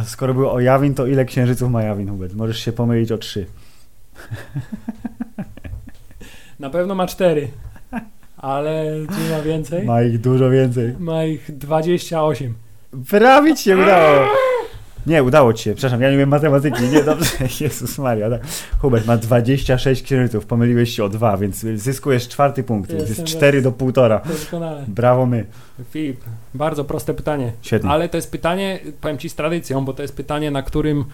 skoro było o Jawin, to ile księżyców ma Jawin, Hubert? Możesz się pomylić o trzy. Na pewno ma cztery. Ale czy ma więcej? Ma ich dużo więcej. Ma ich 28. Prawie się udało. Nie, udało ci się. Przepraszam, ja nie wiem matematyki. Nie, dobrze. Jezus Maria. Tak. Hubert ma 26 księżyców. Pomyliłeś się o dwa, więc zyskujesz czwarty punkt. Jestem jest 4 do półtora. Doskonale. Brawo my. Filip, bardzo proste pytanie. Świetnie. Ale to jest pytanie, powiem Ci z tradycją, bo to jest pytanie, na którym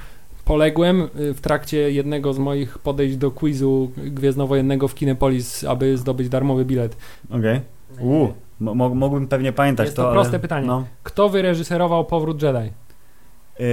poległem y, w trakcie jednego z moich podejść do quizu gwiezdnowojennego w Kinepolis, aby zdobyć darmowy bilet. Okej. U, mo- mo- mógłbym pewnie pamiętać Jest to, to ale- proste pytanie. No. Kto wyreżyserował Powrót Jedi? Yy,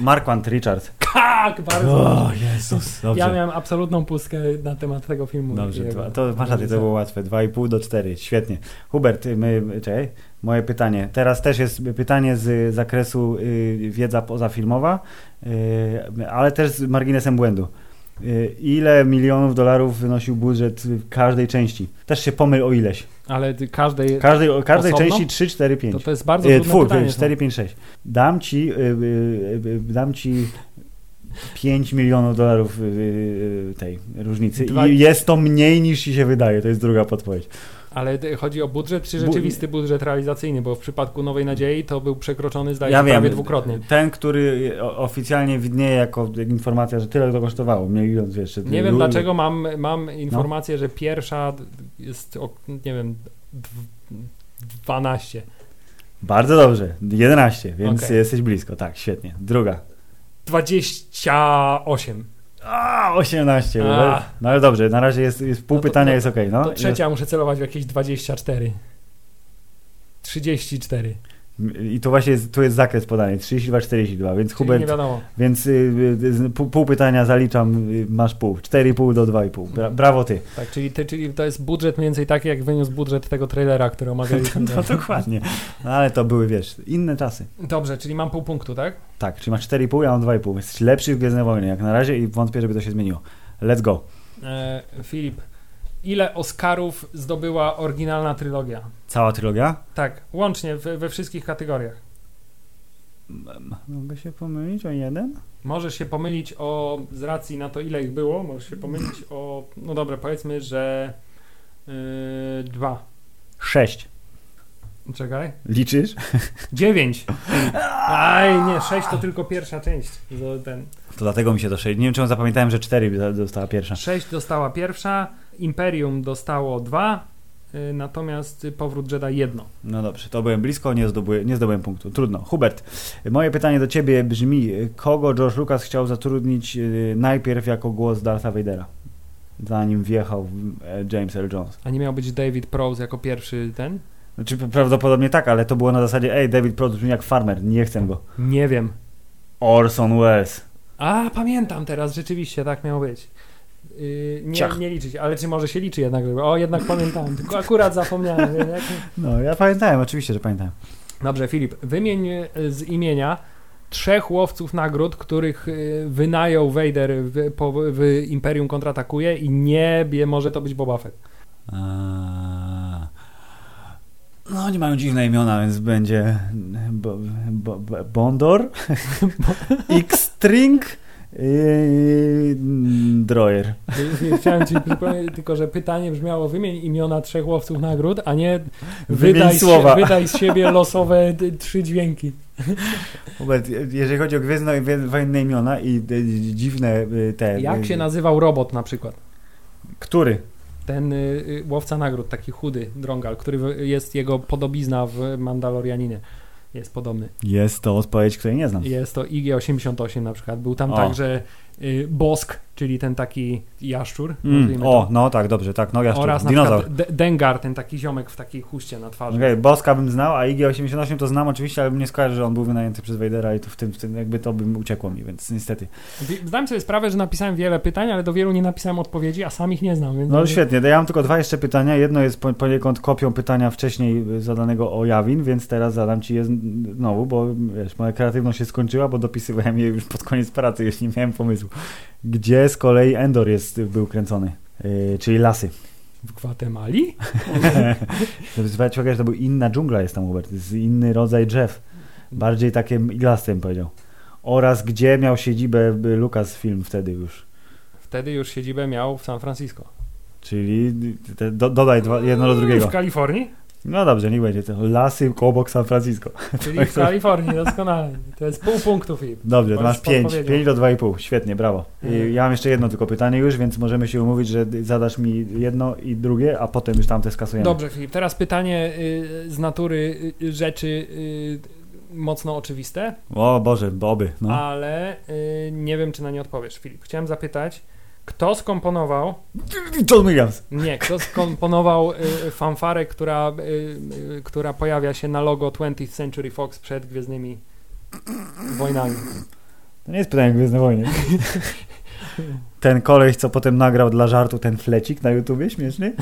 Marquand Richard. Tak, bardzo O. Jezus. Dobrze. Ja miałem absolutną pustkę na temat tego filmu. Dobrze, Jego dwa, to masz rację, to było łatwe. 2,5 do 4, świetnie. Hubert, my, czekaj, moje pytanie. Teraz też jest pytanie z zakresu y, wiedza pozafilmowa, y, ale też z marginesem błędu. Y, ile milionów dolarów wynosił budżet każdej części? Też się pomyl o ileś. Ale każdej... Każdej, każdej Osobno? części 3, 4, 5. To, to jest bardzo Y, trudne Twój, pytanie. 4, 5, 6. Dam ci, y, y, y, dam ci 5 milionów dolarów y, y, tej różnicy. Dwa- I jest to mniej niż ci się wydaje. To jest druga podpowiedź. Ale chodzi o budżet, czy rzeczywisty budżet realizacyjny? Bo w przypadku Nowej Nadziei to był przekroczony, zdaje Ja się, wiem. prawie dwukrotnie. Ten, który o- oficjalnie widnieje jako informacja, że tyle to kosztowało. Milion, wiesz. czy- Nie wiem dlaczego mam, No. mam informację, że pierwsza jest, o, nie wiem, dw- 12. Bardzo dobrze. 11, więc Okej. jesteś blisko. Tak, świetnie. Druga. 28. A, 18. A. No ale dobrze, na razie jest, jest pół No to- pytania no- jest okej. no. To trzecia muszę celować w jakieś 24. 34. I tu właśnie jest, tu jest zakres podany. 32-42, więc Czyli Hubert nie wiadomo. Więc y, y, pół, pół pytania zaliczam, y, masz pół. 4,5 do 2,5. Bra, brawo ty. Tak, czyli, ty, czyli to jest budżet mniej więcej taki, jak wyniósł budżet tego trailera, który omawialiśmy. No dokładnie. No, ale to były, wiesz, inne czasy. Dobrze, czyli mam pół punktu, tak? Tak, czyli masz 4,5, ja mam 2,5. Jesteś lepszy w Gwiezdne Wojny jak na razie i wątpię, żeby to się zmieniło. Let's go. E, Filip, ile Oscarów zdobyła oryginalna trylogia? Cała trylogia? Tak, łącznie we, we wszystkich kategoriach. M- Mogę się pomylić o jeden? Możesz się pomylić o, z racji na to, ile ich było, możesz się pomylić o, no dobra, powiedzmy, że yy, dwa. 6. Czekaj. Liczysz? Dziewięć. Aj, nie, sześć to tylko pierwsza część. To Ten. To dlatego mi się to 6. Nie wiem, czemu zapamiętałem, że 4 dostała pierwsza. Sześć dostała pierwsza, Imperium dostało dwa, yy, natomiast Powrót Jedi jedno. No dobrze, to byłem blisko, nie, zdobyłem, nie zdobyłem punktu. Trudno. Hubert, moje pytanie do ciebie brzmi, kogo George Lucas chciał zatrudnić y, najpierw jako głos Dartha Vadera? Zanim wjechał e, James Earl Jones. A nie miał być David Prowse jako pierwszy ten? Znaczy prawdopodobnie tak, ale to było na zasadzie ej, David Prowse brzmi jak farmer, nie chcę go. Nie wiem. Orson Welles. A, pamiętam teraz, rzeczywiście, tak miało być. Yy, nie, Ciach. nie liczyć, ale czy może się liczy jednak? O, jednak pamiętałem, tylko akurat zapomniałem. wie, jak... No, ja pamiętałem, oczywiście, że pamiętałem. Dobrze, Filip, wymień y, z imienia trzech łowców nagród, których y, wynajął Vader w, po, w Imperium kontratakuje i nie wie, może to być Boba Fett. A... No, oni mają dziwne imiona, więc będzie bo, bo, bo, Bondor, X-String i Droyer. Y, y, Chciałem ci przypomnieć tylko, że pytanie brzmiało wymień imiona trzech łowców nagród, a nie wydaj, Wymień słowa. wydaj z siebie losowe trzy dźwięki. Hubert, jeżeli chodzi o gwiezdne wojenne imiona i e, dziwne e, te... Jak e, się nazywał robot na przykład? Który? Ten y, y, łowca nagród, taki chudy drągal, który jest jego podobizna w Mandalorianinie. Jest podobny. Jest to odpowiedź, której nie znam. Jest to IG-88 na przykład. Był tam O. także Bosk, czyli ten taki jaszczur. Mm, o, to. no tak, dobrze, tak, no jaszczur, Oraz dinozaur. Dengar, ten taki ziomek w takiej chuście na twarzy. Okej, Boska bym znał, a IG-88 to znam oczywiście, ale bym nie skojarzył, że on był wynajęty przez Vadera i to w tym, w tym jakby to by uciekło mi, więc niestety. Zdałem sobie sprawę, że napisałem wiele pytań, ale do wielu nie napisałem odpowiedzi, a sam ich nie znam. Więc No świetnie, ja mam tylko dwa jeszcze pytania. Jedno jest po- poniekąd kopią pytania wcześniej zadanego o Jawin, więc teraz zadam ci je znowu, bo wiesz, moja kreatywność się skończyła, bo dopisywałem je już pod koniec pracy, już nie miałem pomysłu. Gdzie z kolei Endor jest, był kręcony? Yy, czyli lasy. W Gwatemali? Zwrócić uwagę, że to był inna dżungla jest tam, Hubert, to jest inny rodzaj drzew. Bardziej takie iglaste, bym powiedział. Oraz gdzie miał siedzibę Lucasfilm wtedy już. Wtedy już siedzibę miał w San Francisco. Czyli te, do, dodaj dwa, jedno do drugiego. W Kalifornii? No dobrze, niech będzie to. Lasy obok San Francisco. Czyli w Kalifornii, doskonale. To jest pół punktu, Filip. Dobrze, masz już 5, podpowiedział. 5 do 2,5. Świetnie, brawo. I Mhm. ja mam jeszcze jedno tylko pytanie już, więc możemy się umówić, że zadasz mi jedno i drugie, a potem już tamte skasujemy. Dobrze, Filip. Teraz pytanie y, z natury y, rzeczy y, mocno oczywiste, O Boże, boby. No. ale nie wiem, czy na nie odpowiesz, Filip. Chciałem zapytać, kto skomponował, John Williams. nie, kto skomponował y, fanfarę, która, y, y, która pojawia się na logo 20th Century Fox przed Gwiezdnymi Wojnami. To nie jest pytanie o Gwiezdne Wojny. Ten koleś, co potem nagrał dla żartu ten flecik na YouTubie, śmieszny?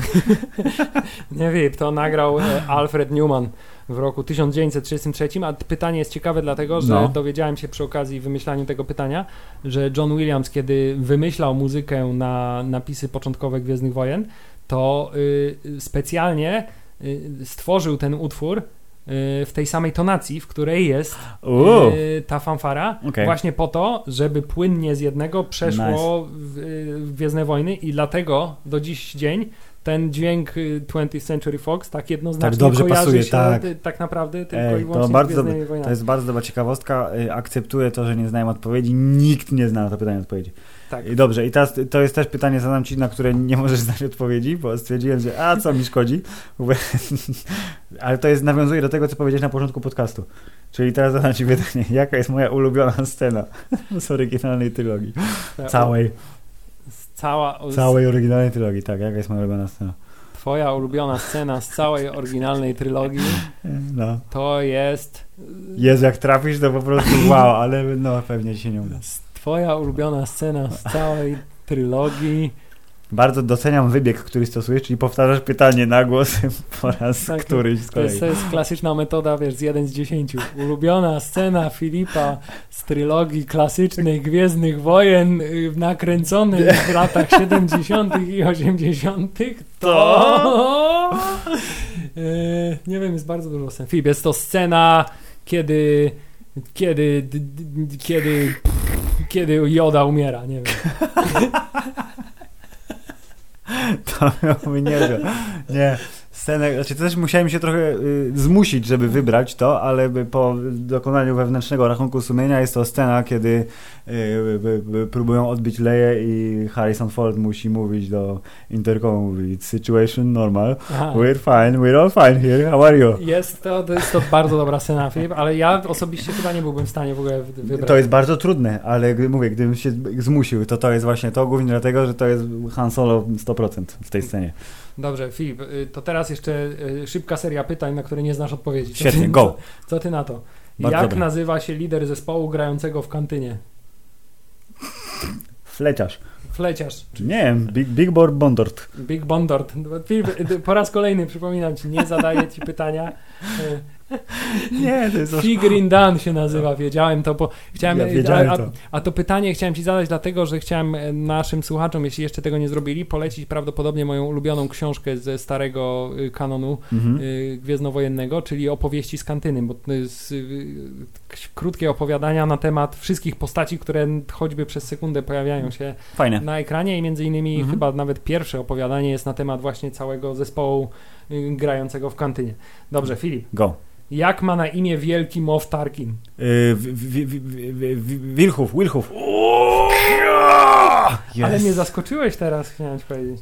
Nie wiem, to nagrał e, Alfred Newman w roku 1933, a pytanie jest ciekawe dlatego, że No. dowiedziałem się przy okazji wymyślania tego pytania, że John Williams, kiedy wymyślał muzykę na napisy początkowe Gwiezdnych Wojen, to y, specjalnie y, stworzył ten utwór y, w tej samej tonacji, w której jest ta fanfara, Okej. właśnie po to, żeby płynnie z jednego przeszło w, y, w Gwiezdne Wojny i dlatego do dziś dzień ten dźwięk y, 20th Century Fox tak jednoznacznie Tak dobrze pasuje, się tak. y, tak naprawdę tylko Ej, i to wyłącznie bardzo Gwiezdnymi Wojnami. To jest bardzo dobra ciekawostka. Y, Akceptuję to, że nie znałem odpowiedzi. Nikt nie zna na to pytanie odpowiedzi. Tak. I dobrze, i teraz to jest też pytanie, zadam ci, na które nie możesz znać odpowiedzi, bo stwierdziłem, że a co mi szkodzi. Ale to jest nawiązuje do tego, co powiedziałeś na początku podcastu. Czyli teraz zadam ci pytanie, jaka jest moja ulubiona scena z oryginalnej trylogii? Ta- Całej, Cała, z- całej oryginalnej trylogii, tak, jaka jest moja ulubiona scena? Twoja ulubiona scena z całej oryginalnej trylogii No. to jest Jezu, jak trafisz, to po prostu wow, ale no pewnie ci się nie uda. Twoja ulubiona scena z całej trylogii Bardzo doceniam wybieg, który stosujesz, czyli powtarzasz pytanie na głos po raz Tak, któryś z To kolei. jest, to jest klasyczna metoda, wiesz, z 1 z 10. Ulubiona scena Filipa z trylogii klasycznych Gwiezdnych Wojen y, nakręconych w latach 70. i 80. to... Y, nie wiem, jest bardzo dużo scen. Filip, jest to scena, kiedy... Kiedy... d- d- Kiedy... Kiedy Joda umiera, nie wiem. To miałoby niezłe. Nie. Scenę, znaczy też musiałem się trochę y, zmusić, żeby wybrać to, ale po dokonaniu wewnętrznego rachunku sumienia jest to scena, kiedy y, y, próbują odbić Leję i Harrison Ford musi mówić do intercomu, mówi situation normal, Aha. we're fine, we're all fine here, how are you? Jest to, to jest to bardzo dobra scena, Filip, ale ja osobiście chyba nie byłbym w stanie w ogóle wy- wybrać. To jest bardzo trudne, ale mówię, gdybym się zmusił, to to jest właśnie to, głównie dlatego, że to jest Han Solo 100% w tej scenie. Dobrze, Filip, to teraz jeszcze y, szybka seria pytań, na które nie znasz odpowiedzi. Co Świetnie, ty, go. Co, co ty na to? Bardzo Jak nazywa się lider zespołu grającego w kantynie? Fleciarz. Fleciarz. Nie wiem, Big, Big Board Bondort. Big Bondort. Po raz kolejny przypominam ci, nie zadaję ci pytania. Nie, to jest. Figrin Dan się nazywa, wiedziałem to, bo chciałem. Ja wiedziałem a, to. a to pytanie chciałem ci zadać, dlatego że chciałem e, naszym słuchaczom, jeśli jeszcze tego nie zrobili, polecić prawdopodobnie moją ulubioną książkę ze starego y, kanonu Mhm. y, gwiezdnowojennego, czyli opowieści z kantyny, bo to jest y, krótkie opowiadania na temat wszystkich postaci, które choćby przez sekundę pojawiają się Fajne. na ekranie i między innymi Mhm. chyba nawet pierwsze opowiadanie jest na temat właśnie całego zespołu grającego w kantynie. Dobrze, Filip. Go. Jak ma na imię wielki Moff Tarkin? Yy, wi- wi- wi- wi- wi- Wilchów, Wilchów. Ale mnie zaskoczyłeś teraz, chciałem ci powiedzieć.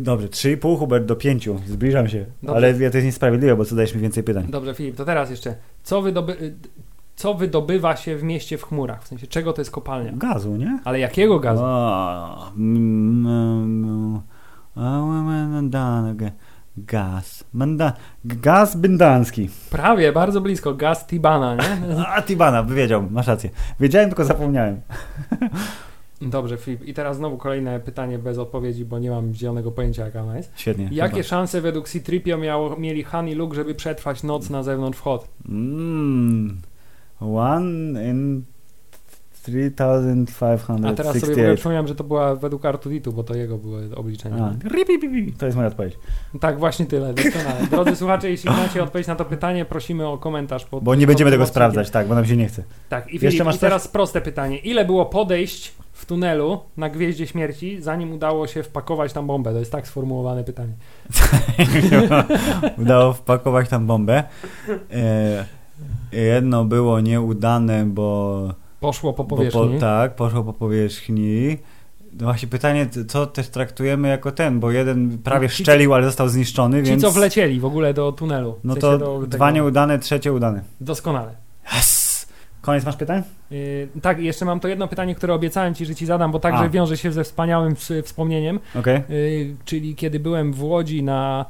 Dobrze, 3,5 Hubert do 5. Zbliżam się. Dobrze. Ale ja to jest niesprawiedliwe, bo zadajesz mi więcej pytań. Dobrze, Filip, to teraz jeszcze. Co, wydoby... y, co wydobywa się w mieście w chmurach? W sensie, czego to jest kopalnia? Gazu, nie? Ale jakiego gazu? Mm, mm, a, mandan- g- Gaz. Manda, gaz byndanski. Prawie, bardzo blisko. Gaz Tibana, nie? A, Tibana, wiedział, masz rację. Wiedziałem, tylko zapomniałem. Dobrze, Filip. I teraz znowu kolejne pytanie bez odpowiedzi, bo nie mam zielonego pojęcia, jaka ona jest. Świetnie. Jakie chyba. szanse według C-Tripio miało, mieli Han i Luke, żeby przetrwać noc na zewnątrz wchod? Mm, one in 3568. A teraz sobie w ogóle przypomniałem, że to była według Artuditu, bo to jego były obliczenia. To jest moja odpowiedź. Tak, właśnie tyle. Drodzy słuchacze, jeśli znacie odpowiedź na to pytanie, prosimy o komentarz. Pod, Bo nie będziemy tego odcinkiem. sprawdzać, tak, bo nam się nie chce. Tak, i, Jeszcze masz i teraz proste pytanie. Ile było podejść w tunelu na Gwieździe Śmierci, zanim udało się wpakować tam bombę? To jest tak sformułowane pytanie. Udało wpakować tam bombę. Jedno było nieudane, bo, Poszło po powierzchni. po, tak, poszło po powierzchni. No właśnie pytanie, co też traktujemy jako ten, bo jeden prawie Ci, szczelił, ale został zniszczony, Ci, więc... co wlecieli w ogóle do tunelu. W No sensie to do tego- dwa nieudane, trzecie udane. Doskonale. Yes! Koniec masz pytań? Yy, tak, jeszcze mam to jedno pytanie, które obiecałem Ci, że Ci zadam, bo także A. wiąże się ze wspaniałym ws- wspomnieniem. Okej. Yy, czyli kiedy byłem w Łodzi na,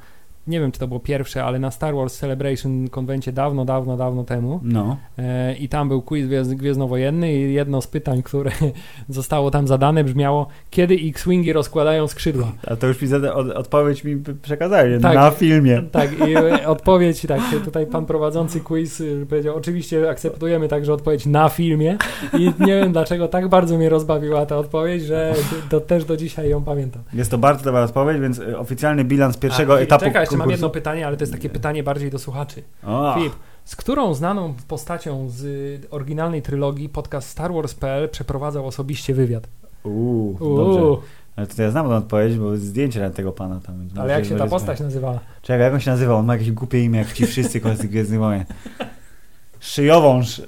nie wiem czy to było pierwsze, ale na Star Wars Celebration konwencie dawno, dawno, dawno temu No. e, i tam był quiz gwiezdnowojenny i jedno z pytań, które zostało tam zadane brzmiało, kiedy X-Wingi rozkładają skrzydła? A to już zada, od, odpowiedź mi przekazali Tak. na filmie. Tak, i e, odpowiedź, tak, tutaj pan prowadzący quiz y, powiedział, oczywiście akceptujemy także odpowiedź na filmie i nie wiem dlaczego tak bardzo mnie rozbawiła ta odpowiedź, że do, też do dzisiaj ją pamiętam. Jest to bardzo dobra odpowiedź, więc e, oficjalny bilans pierwszego A, etapu Czekaj, jeszcze mam jedno pytanie, ale to jest takie pytanie bardziej do słuchaczy. Filip, z którą znaną postacią z oryginalnej trylogii podcast Star Wars.pl przeprowadzał osobiście wywiad? Uuu, Uuu, dobrze. Ale to ja znam tę odpowiedź, bo zdjęcie na tego pana tam. ale może- jak się ta postać nazywała? Czekaj, jak on się nazywał? On ma jakieś głupie imię, jak ci wszyscy koledzy Gwiezdnych Wojen. Szyjowąż.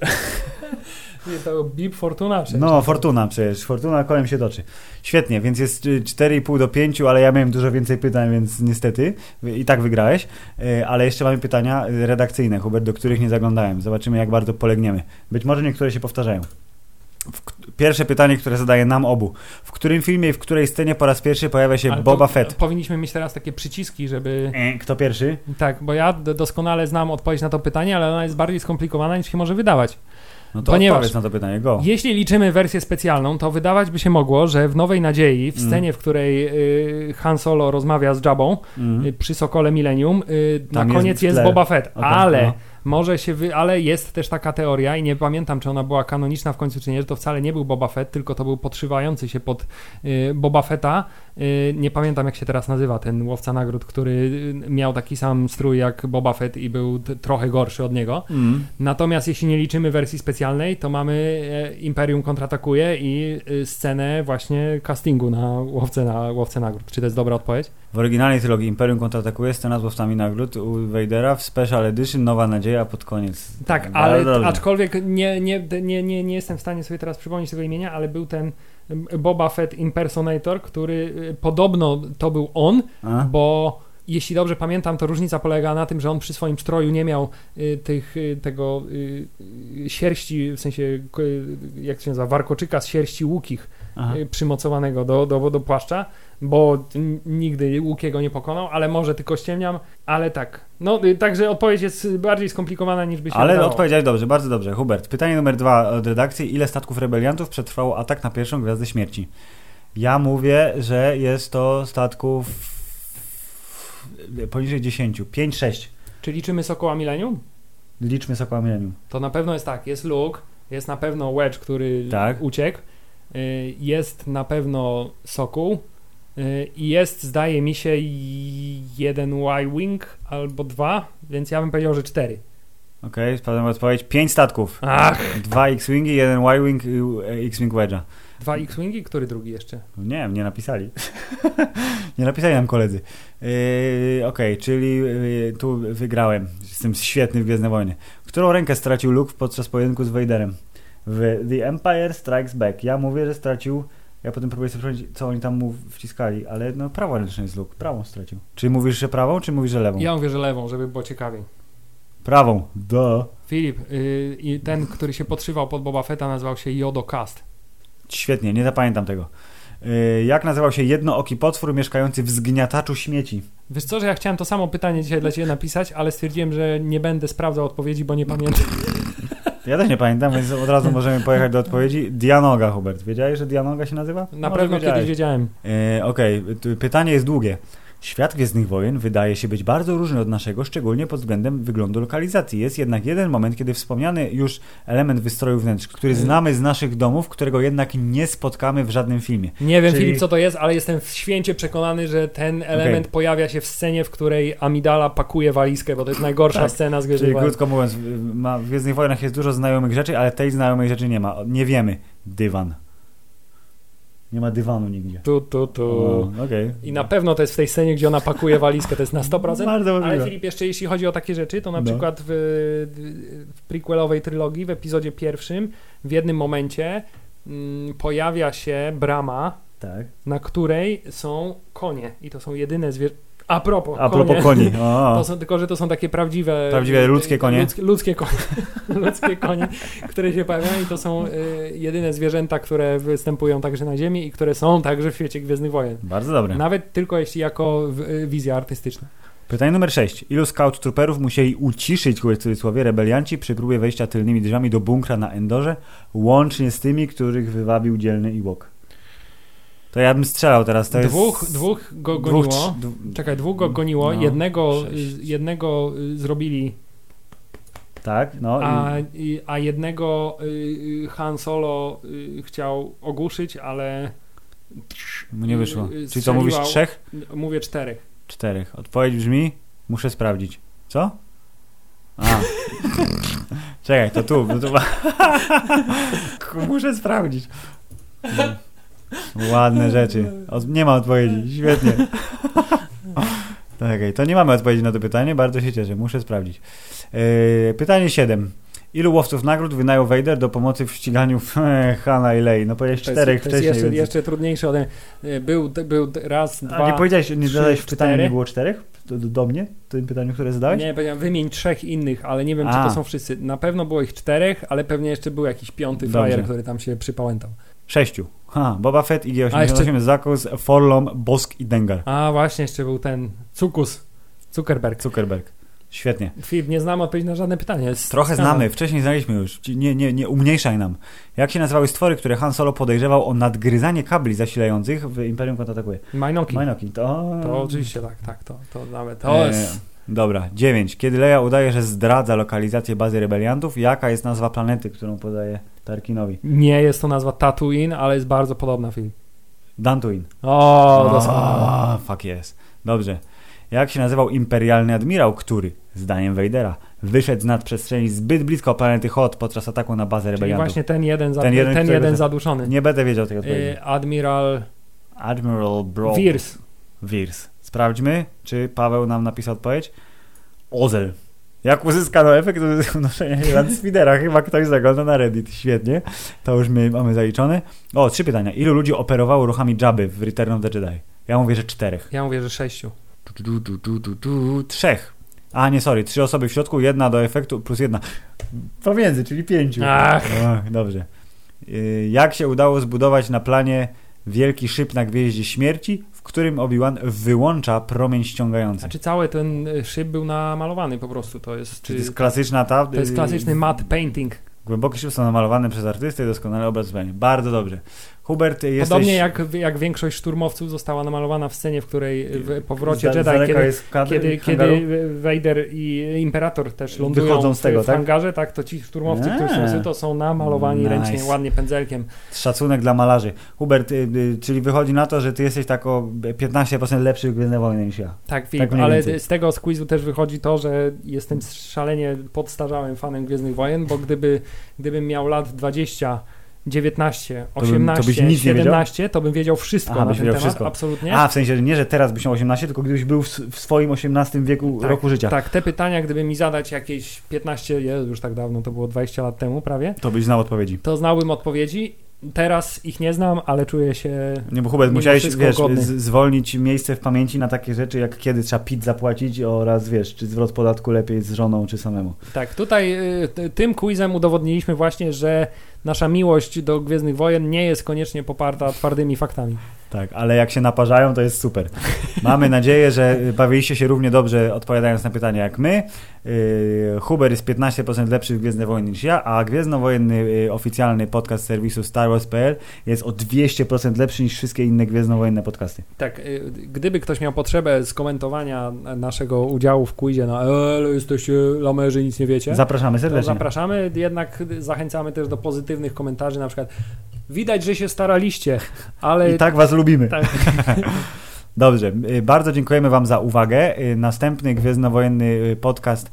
Nie, To Bib Fortuna przecież. No, Fortuna przecież. Fortuna kołem się toczy. Świetnie, więc jest y, 4,5 do 5, ale ja miałem dużo więcej pytań, więc niestety i tak wygrałeś. Y, Ale jeszcze mamy pytania y, redakcyjne, Hubert, do których nie zaglądałem. Zobaczymy, jak bardzo polegniemy. Być może niektóre się powtarzają. Pierwsze pytanie, które zadaję nam obu. W którym filmie i w której scenie po raz pierwszy pojawia się Ale Boba Fett? Powinniśmy mieć teraz takie przyciski, żeby... E, Kto pierwszy? Tak, bo ja doskonale znam odpowiedź na to pytanie, ale ona jest bardziej skomplikowana niż się może wydawać. No to Ponieważ- odpowiedz na to pytanie, go. Jeśli liczymy wersję specjalną, to wydawać by się mogło, że w Nowej Nadziei, w Mm. scenie, w której y, Han Solo rozmawia z Jabą Mm. y, przy Sokole Millennium, y, na jest koniec jest, tle. Boba Fett, Okej, ale no. Może się wy... ale jest też taka teoria i nie pamiętam, czy ona była kanoniczna w końcu, czy nie, że to wcale nie był Boba Fett, tylko to był podszywający się pod y, Boba Fetta. Y, nie pamiętam, jak się teraz nazywa ten łowca nagród, który y, miał taki sam strój jak Boba Fett i był trochę gorszy od niego. Mm. Natomiast jeśli nie liczymy wersji specjalnej, to mamy e, Imperium kontratakuje i y, scenę właśnie castingu na łowcę, na łowcę nagród. Czy to jest dobra odpowiedź? W oryginalnej trylogii Imperium kontratakuje, scena z łowcami nagród u Vadera w Special Edition, Nowa Nadzieja pod koniec. Tak, ale dobrze. aczkolwiek nie, nie, nie, nie, nie jestem w stanie sobie teraz przypomnieć tego imienia, ale był ten Boba Fett impersonator, który y, podobno to był on, A? bo jeśli dobrze pamiętam, to różnica polega na tym, że on przy swoim stroju nie miał y, tych, y, tego y, sierści, w sensie, jak się nazywa, warkoczyka z sierści łukich przymocowanego do, do, do płaszcza, bo nigdy łukiego nie pokonał, ale może tylko ściemniam, ale tak. No, y, także odpowiedź jest bardziej skomplikowana niż by się Ale wydawało. odpowiedziałeś dobrze, bardzo dobrze. Hubert, pytanie numer dwa od redakcji. Ile statków rebeliantów przetrwało atak na pierwszą Gwiazdę Śmierci? Ja mówię, że jest to statków poniżej 10. 5-6. Czy liczymy Sokoła Millennium? Liczmy Sokoła Millennium. To na pewno jest tak, jest Luke, jest na pewno Wedge, który Tak. uciekł, y, jest na pewno Sokół i jest, zdaje mi się, jeden Y-Wing albo dwa, więc ja bym powiedział, że cztery. Okej, spadłem odpowiedź. 5 statków. Ach! Dwa X-Wingi, jeden Y-Wing i e, X-Wing Wedge'a. Dwa X-Wingi, który drugi jeszcze? Nie wiem, nie napisali. nie napisali nam koledzy. Yy, Okej, czyli yy, tu wygrałem. Jestem świetny w Gwiezdne Wojny. Którą rękę stracił Luke podczas pojedynku z Vaderem? W The Empire Strikes Back. Ja mówię, że stracił... Ja potem próbuję sobie przypomnieć, co oni tam mu wciskali, ale no praworęczny jest Luke. Prawą stracił. Czy mówisz, że prawą, czy mówisz, że lewą? Ja mówię, że lewą, żeby było ciekawiej. Prawą. Do. Filip, y, i ten, który się podszywał pod Boba Fetta nazywał się Yodo Cast. Świetnie, nie zapamiętam tego. Yy, jak nazywał się jednooki potwór mieszkający w zgniataczu śmieci? Wiesz co, że ja chciałem to samo pytanie dzisiaj dla Ciebie napisać, ale stwierdziłem, że nie będę sprawdzał odpowiedzi, bo nie pamiętam. Ja też nie pamiętam, więc od razu możemy pojechać do odpowiedzi. Dianoga, Hubert. Wiedziałeś, że Dianoga się nazywa? Na pewno kiedyś wiedziałem. E, Okej, tu pytanie jest długie. Świat Gwiezdnych Wojen wydaje się być bardzo różny od naszego, szczególnie pod względem wyglądu lokalizacji. Jest jednak jeden moment, kiedy wspomniany już element wystroju wnętrz, który znamy z naszych domów, którego jednak nie spotkamy w żadnym filmie. Nie wiem, Czyli- Filip, co to jest, ale jestem święcie przekonany, że ten element pojawia się w scenie, w której Amidala pakuje walizkę, bo to jest najgorsza Tak. scena z Czyli Gwiezdnych Wojen. krótko mówiąc, w- ma, w Gwiezdnych Wojnach jest dużo znajomych rzeczy, ale tej znajomej rzeczy nie ma. Nie wiemy. Dywan. Nie ma dywanu nigdzie. Tu, tu, tu. O, Okej. I na pewno to jest w tej scenie, gdzie ona pakuje walizkę, to jest na 100%. Bardzo Ale możliwe. Filip, jeszcze jeśli chodzi o takie rzeczy, to na No. przykład w, w prequelowej trylogii, w epizodzie pierwszym, w jednym momencie mm, pojawia się brama, Tak. na której są konie. I to są jedyne zwierzęta. A propos, A konie. propos koni. O, To są, tylko, że to są takie prawdziwe... Prawdziwe ludzkie konie? Ludzkie, ludzkie konie, ludzkie konie, które się pojawiają i to są y, jedyne zwierzęta, które występują także na Ziemi i które są także w świecie Gwiezdnych Wojen. Bardzo dobre. Nawet tylko jeśli jako w, y, wizja artystyczna. Pytanie numer 6. Ilu scout trooperów musieli uciszyć w cudzysłowie rebelianci przy próbie wejścia tylnymi drzwiami do bunkra na Endorze, łącznie z tymi, których wywabił dzielny Ewok? To ja bym strzelał teraz. To dwóch, jest... dwóch go dwóch, goniło. trz- dw- Czekaj, dwóch go goniło. No, jednego, sześć. y, jednego y, zrobili, Tak, no a, i a jednego y, Han Solo chciał ogłuszyć, ale mu nie wyszło. y, Czyli co, mówisz trzech? mówię czterech. Czterech. Odpowiedź brzmi, muszę sprawdzić. Co? A. Czekaj, to tu. To tu. muszę sprawdzić. Ładne rzeczy. Od, nie ma odpowiedzi. Świetnie. Okej, to nie mamy odpowiedzi na to pytanie. Bardzo się cieszę. Muszę sprawdzić. Yy, pytanie 7. Ilu łowców nagród wynajął Vader do pomocy w ściganiu Hanna i Lei? No powiedziałeś To jest- czterech to jest wcześniej. jeszcze, więc... jeszcze trudniejsze ode. Był, był raz, dwa... A nie powiedziałeś, nie zadałeś pytania, cztery? nie było czterech? Do, do, mnie? W tym pytaniu, które zadałeś? Nie, powiedziałem wymień trzech innych, ale nie wiem, czy A. to są wszyscy. Na pewno było ich czterech, ale pewnie jeszcze był jakiś piąty frajer, który tam się przypałętał. Sześciu. Ha, Boba Fett, A, IG-88, jeszcze- Zakus, Forlom, Bosk i Dengar. A właśnie, jeszcze był ten Cukus, Zuckerberg. Zuckerberg. Świetnie. Filip, nie znamy odpowiedzi na żadne pytanie. Jest Trochę skandal. znamy, wcześniej znaliśmy już. Nie, nie, nie umniejszaj nam. Jak się nazywały stwory, które Han Solo podejrzewał o nadgryzanie kabli zasilających w Imperium Kontratakuje? Majnoki. Majnoki, to... To oczywiście tak, tak, to, to nawet. To E, jest... Dobra, dziewięć. Kiedy Leia udaje, że zdradza lokalizację bazy rebeliantów, jaka jest nazwa planety, którą podaje Tarkinowi? Nie jest to nazwa Tatooine, ale jest bardzo podobna film. Dantooine. O, doskonale. Fuck yes. Dobrze. Jak się nazywał imperialny admirał, który, zdaniem Vadera, wyszedł z nadprzestrzeni zbyt blisko planety Hot podczas ataku na bazę Czyli rebeliantów? właśnie ten jeden, Ten ten jeden, jeden, którego- zaduszony. Nie będę wiedział tej odpowiedzi. Y, Admiral Admiral Bro... Wirs. Wirs. Sprawdźmy, czy Paweł nam napisał odpowiedź. Ozel. Jak uzyskano efekt unoszenia się nad Speedera? Chyba ktoś zagląda na Reddit. Świetnie. To już my mamy zaliczone. O, trzy pytania. Ilu ludzi operowało ruchami Jabby w Return of the Jedi? Ja mówię, że czterech. Ja mówię, że sześciu. Tu, tu, tu, trzech. A nie, sorry, trzy osoby w środku, jedna do efektu plus jedna. Pomiędzy, czyli pięciu. Ach. Ach, dobrze. Y, Jak się udało zbudować na planie wielki szyb na gwieździe śmierci, którym Obi-Wan wyłącza promień ściągający? Znaczy cały ten y, szyb był namalowany po prostu, to jest... Czy to jest klasyczna ta... to jest klasyczny matte painting. Głębokie szyby są namalowane przez artystę i doskonale obraz zmieni. Bardzo dobrze. Hubert, jesteś... Podobnie jak, jak większość szturmowców została namalowana w scenie, w której w powrocie Jedi, kiedy, kadr, kiedy, kiedy Vader i Imperator też lądują Wychodzą z w, tego, w tak? hangarze, tak, to ci szturmowcy, Eee. którzy są to są namalowani Nice. ręcznie, ładnie pędzelkiem. Szacunek dla malarzy. Hubert, y, y, czyli wychodzi na to, że ty jesteś tak o 15% lepszy w Gwiezdne Wojny niż ja. Tak, Filip, mniej ale z tego quizu też wychodzi to, że jestem szalenie podstarzałym fanem Gwiezdnych Wojen, bo gdyby, gdybym miał lat 20, 19, bym- to 18, byś nic nie wiedział? 17, to bym wiedział wszystko Aha, na ten temat, wszystko. absolutnie. A, w sensie, nie, że teraz byś miał 18, tylko gdybyś był w, w swoim 18 wieku Tak, roku życia. Tak, te pytania, gdyby mi zadać jakieś 15, Jezu, już tak dawno, to było 20 lat temu prawie, To byś znał odpowiedzi. to znałbym odpowiedzi. Teraz ich nie znam, ale czuję się Nie, bo Hubert, musiałeś, wiesz, godny. zwolnić miejsce w pamięci na takie rzeczy, jak kiedy trzeba PIT zapłacić oraz, wiesz, czy zwrot podatku lepiej z żoną, czy samemu. Tak, tutaj y, tym quizem udowodniliśmy właśnie, że nasza miłość do Gwiezdnych Wojen nie jest koniecznie poparta twardymi faktami. Tak, ale jak się naparzają, to jest super. Mamy nadzieję, że y, bawiliście się równie dobrze odpowiadając na pytania jak my. Yy, Huber jest 15% lepszy w Gwiezdne Wojny niż ja, a Gwiezdnowojenny y, oficjalny podcast serwisu Star Wars.pl jest o 200% lepszy niż wszystkie inne gwiezdnowojenne podcasty. Tak, y, gdyby ktoś miał potrzebę skomentowania naszego udziału w quizie na "E, ale jesteście lamerzy, nic nie wiecie, Zapraszamy serdecznie. zapraszamy, jednak zachęcamy też do pozytywnych komentarzy, na przykład widać, że się staraliście, ale I tak was lubimy. tak, Dobrze, y, bardzo dziękujemy Wam za uwagę. Y, Następny Gwiezdnowojenny y, podcast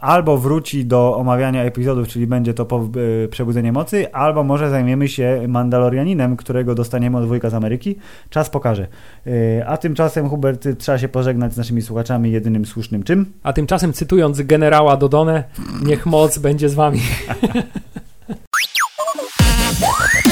albo wróci do omawiania epizodów, czyli będzie to po Przebudzenie Mocy, albo może zajmiemy się Mandalorianinem, którego dostaniemy od wujka z Ameryki. Czas pokaże. A tymczasem, Hubert, trzeba się pożegnać z naszymi słuchaczami jedynym słusznym czym? a tymczasem cytując generała Dodonę, niech moc będzie z wami. ああどうも。